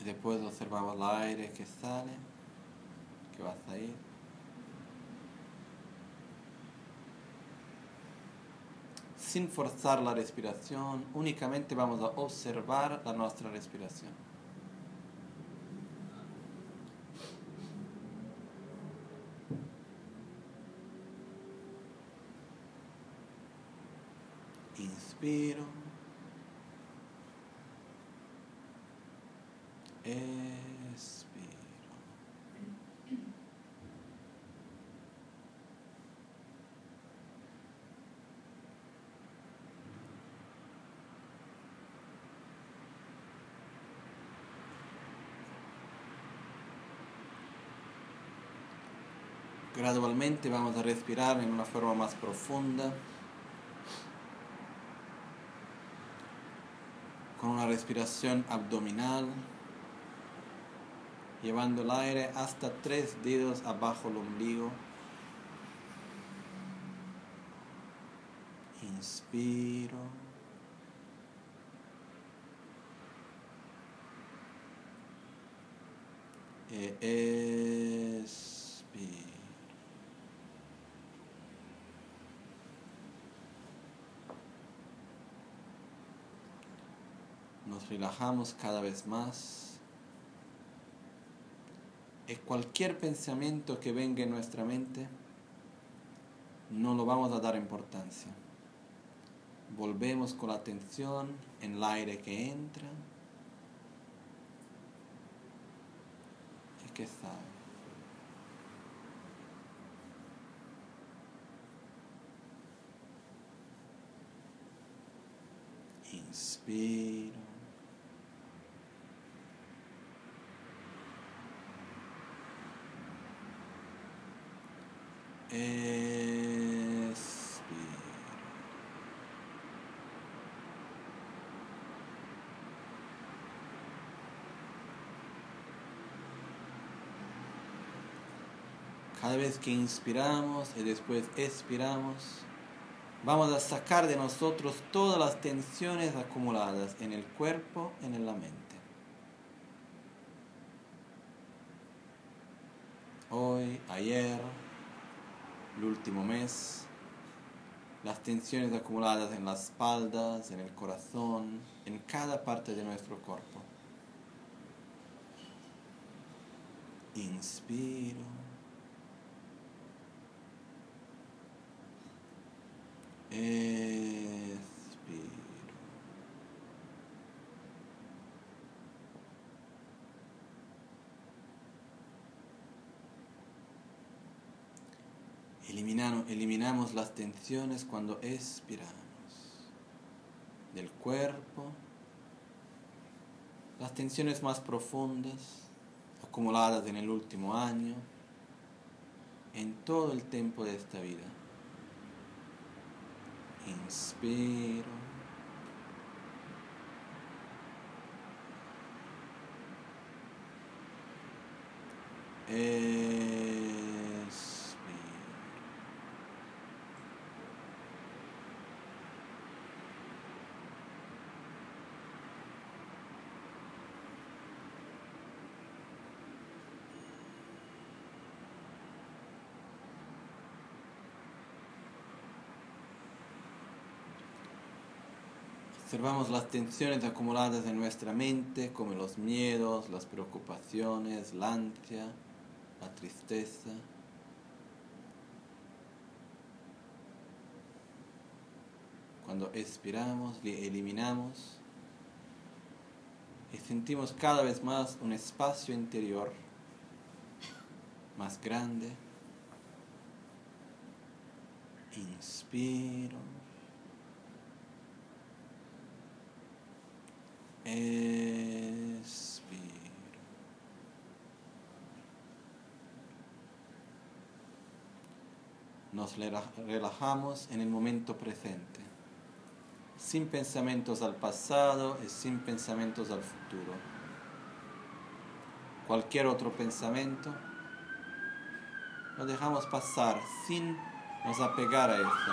Y después observamos el aire que sale, que va a salir. Sin forzar la respiración, únicamente vamos a observar la nuestra respiración. Inspiro. Expiro. Gradualmente vamos a respirar en una forma más profunda. Una respiración abdominal, llevando el aire hasta tres dedos abajo el ombligo. Inspiro. E expiro. Nos relajamos cada vez más. Y cualquier pensamiento que venga en nuestra mente, no lo vamos a dar importancia. Volvemos con la atención en el aire que entra y que sale. Inspiro. Cada vez que inspiramos y después expiramos, vamos a sacar de nosotros todas las tensiones acumuladas en el cuerpo en la mente. Hoy, ayer, el último mes, las tensiones acumuladas en las espaldas, en el corazón, en cada parte de nuestro cuerpo. Inspiro. Expiro. Eliminamos las tensiones cuando expiramos del cuerpo, las tensiones más profundas acumuladas en el último año, en todo el tiempo de esta vida. Inspiro. Expiro. Observamos las tensiones acumuladas en nuestra mente, como los miedos, las preocupaciones, la ansia, la tristeza. Cuando expiramos, li- eliminamos y sentimos cada vez más un espacio interior más grande. Inspiro. Expiro. Nos rela- relajamos en el momento presente, sin pensamientos al pasado y sin pensamientos al futuro. Cualquier otro pensamiento lo dejamos pasar sin nos apegar a eso.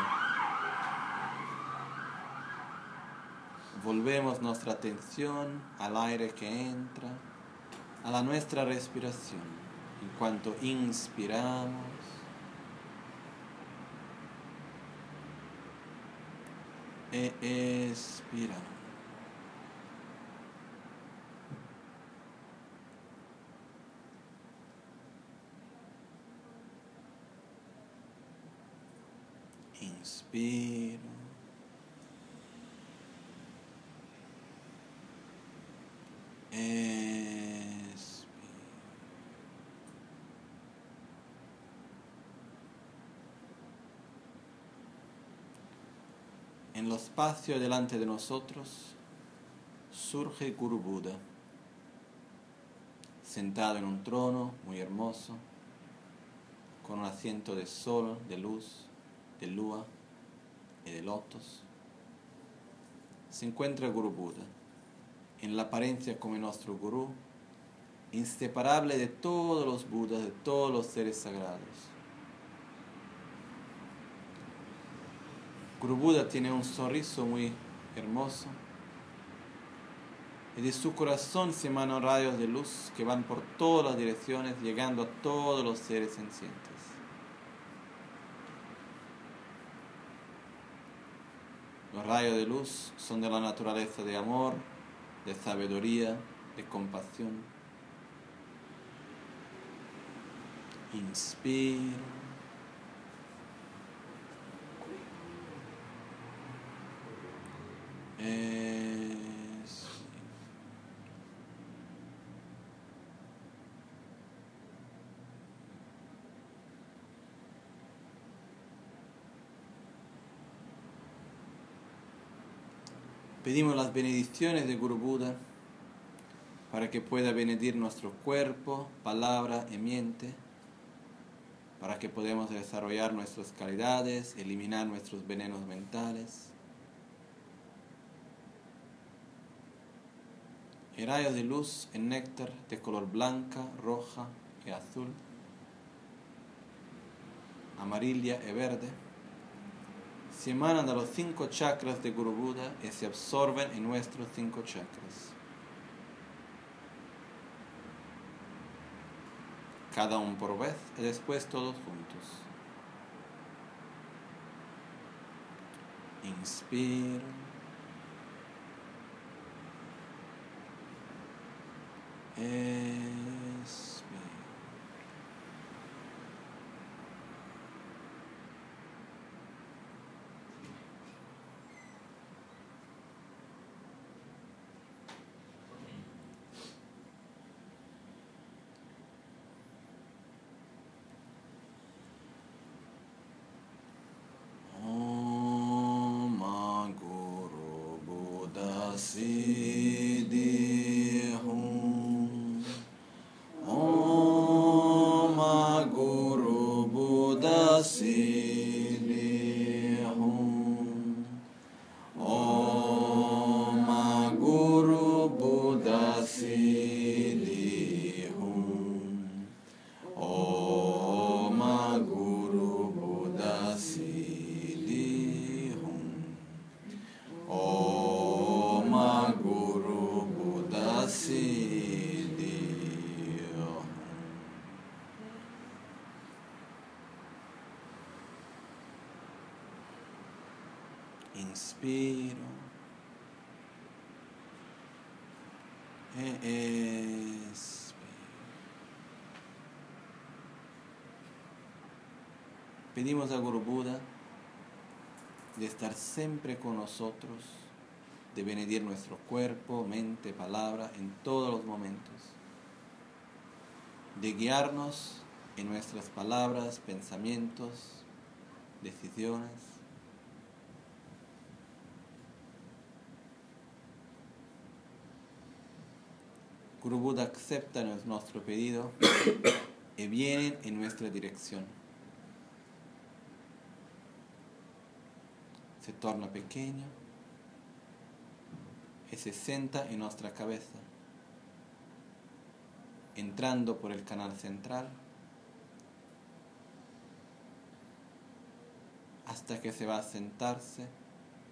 Volvemos nuestra atención al aire que entra, a nuestra respiración. En cuanto inspiramos, e expiramos. Inspiro. Expiro. En los espacio delante de nosotros surge Guru Buda, sentado en un trono muy hermoso, con un asiento de sol, de luz, de lua y de lotos. Se encuentra Guru Buda, en la apariencia como nuestro Gurú, inseparable de todos los Budas, de todos los seres sagrados. Guru Buda tiene un sonriso muy hermoso y de su corazón se emanan rayos de luz que van por todas las direcciones llegando a todos los seres sencientes. Los rayos de luz son de la naturaleza de amor, de sabiduría, de compasión. Inspiro. Pedimos las bendiciones de Guru Buda para que pueda bendir nuestro cuerpo, palabra y mente, para que podamos desarrollar nuestras calidades, eliminar nuestros venenos mentales. Y rayos de luz en néctar de color blanca, roja y azul, amarilla y verde, se emanan de los cinco chakras de Guru Buda y se absorben en nuestros cinco chakras. Cada uno por vez y después todos juntos. Inspiro. Expiro. Pedimos a Guru Buda de estar siempre con nosotros, de bendir nuestro cuerpo, mente, palabra en todos los momentos, de guiarnos en nuestras palabras, pensamientos, decisiones. Guru Buda acepta nuestro pedido y vienen en nuestra dirección. Se torna pequeño y se senta en nuestra cabeza, entrando por el canal central hasta que se va a sentarse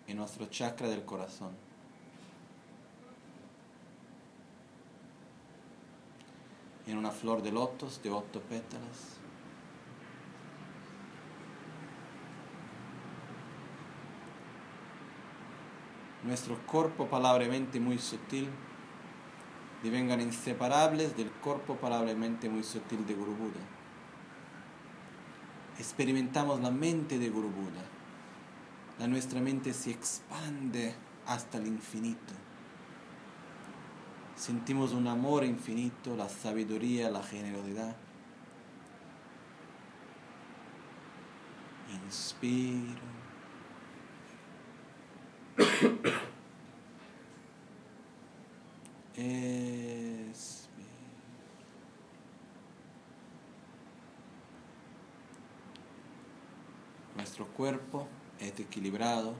en nuestro chakra del corazón. en una flor de lotos de ocho pétalas. Nuestro cuerpo, palabra muy sutil, divengan inseparables del cuerpo, palabra muy sutil de Guru Buda. Experimentamos la mente de Guru Buda. La nuestra mente se expande hasta el infinito. Sentimos un amor infinito, la sabiduría, la generosidad. Inspiro. Expiro. Nuestro cuerpo es equilibrado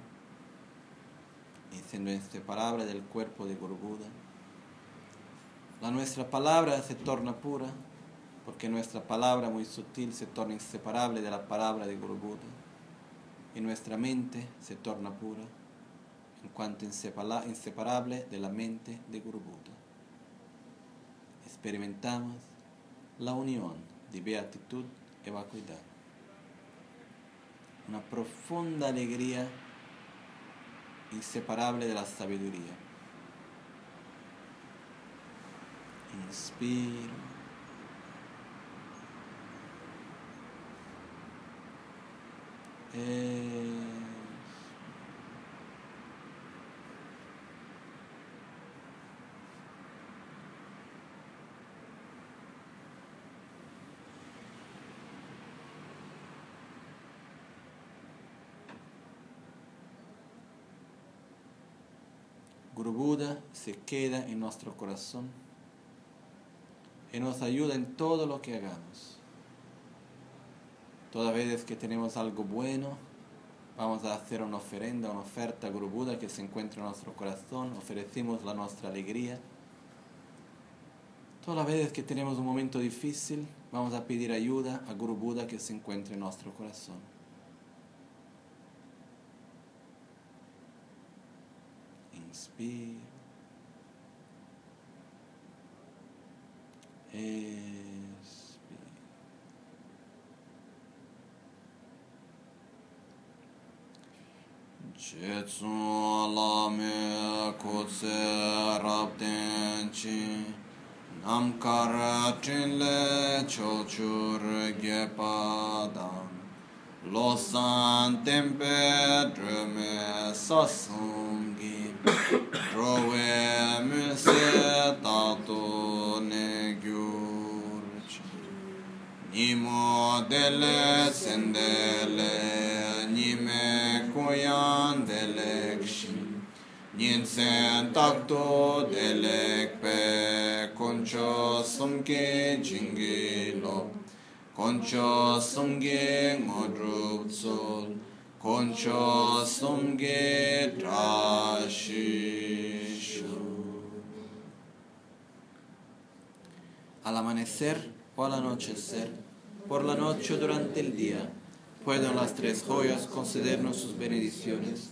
y siendo inseparable del cuerpo de Guru Buda. La nuestra palabra se torna pura porque nuestra palabra muy sutil se torna inseparable de la palabra de Guru y nuestra mente se torna pura en cuanto inseparable de la mente de Guru. Experimentamos la unión de beatitud y vacuidad. Una profunda alegría inseparable de la sabiduría. Inspiro. Ex- Guru se queda en nuestro corazón y nos ayuda en todo lo que hagamos. Toda vez que tenemos algo bueno, vamos a hacer una ofrenda, una oferta a Guru que se encuentra en nuestro corazón, ofrecemos la nuestra alegría. Todas las veces que tenemos un momento difícil, vamos a pedir ayuda a Guru Buda que se encuentre en nuestro corazón. be. Is be. Chetsu alame kutse rabden chi namkara chinle chochur gepadam. Losan tempe drume sasungi Rowe muse tato ne gyurchi Nimo dele sendele Nime kuyan delekshi Ninsen takto delekpe Koncho sumke jingilo Koncho sumge ngodrup tsol Koncho sumge drashishu Al amanecer o al anochecer, por la noche o durante el día, pueden las tres joyas concedernos sus bendiciones,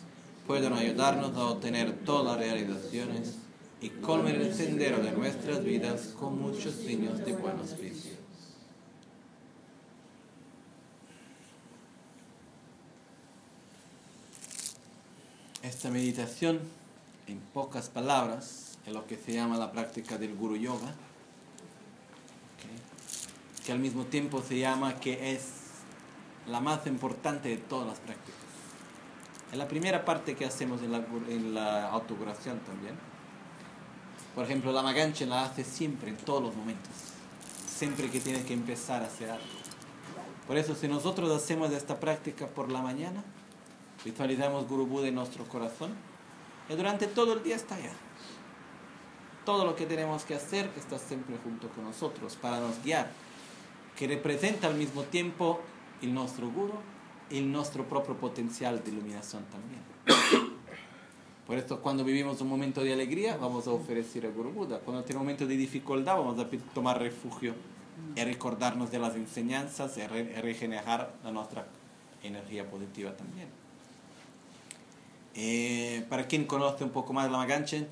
pueden ayudarnos a obtener todas las realizaciones y colmen el sendero de nuestras vidas con muchos signos de buenos vicios. Esta meditación, en pocas palabras, es lo que se llama la práctica del Guru Yoga, que al mismo tiempo se llama que es la más importante de todas las prácticas. Es la primera parte que hacemos en la, en la autocuración también. Por ejemplo, la Maganchen la hace siempre, en todos los momentos. Siempre que tiene que empezar a hacer algo. Por eso, si nosotros hacemos esta práctica por la mañana, visualizamos Guru Buda en nuestro corazón, y durante todo el día está allá. Todo lo que tenemos que hacer está siempre junto con nosotros para nos guiar, que representa al mismo tiempo el nuestro Guru y nuestro propio potencial de iluminación también. Por esto cuando vivimos un momento de alegría vamos a ofrecer a Guru Buda. Cuando tenemos un momento de dificultad vamos a tomar refugio y recordarnos de las enseñanzas y re regenerar la nuestra energía positiva también. Eh, para quien conoce un poco más la Maganchen,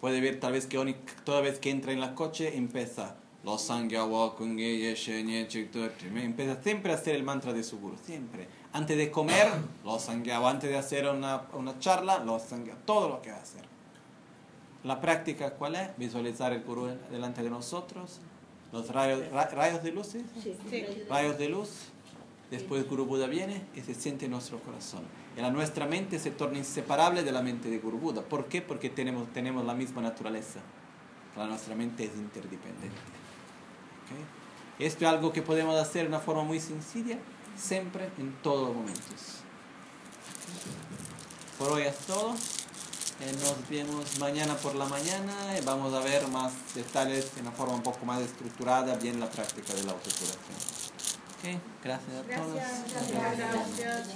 puede ver tal vez que toda vez que entra en la coche empieza empieza siempre a hacer el mantra de su guru, siempre. Antes de comer, los antes de hacer una, una charla, los todo lo que va a hacer. La práctica, ¿cuál es? Visualizar el guru delante de nosotros, los rayos, ra, rayos de luz, ¿sí? Sí. Rayos de luz. Después Guru Buda viene y se siente en nuestro corazón. Y la nuestra mente se torna inseparable de la mente de Guru Buda. ¿Por qué? Porque tenemos, tenemos la misma naturaleza. La nuestra mente es interdependiente. ¿Okay? Esto es algo que podemos hacer de una forma muy sencilla, siempre, en todos los momentos. Por hoy es todo. Eh, nos vemos mañana por la mañana y vamos a ver más detalles en una forma un poco más estructurada, bien la práctica de la autocuración. Ok, gracias a todos. Gracias.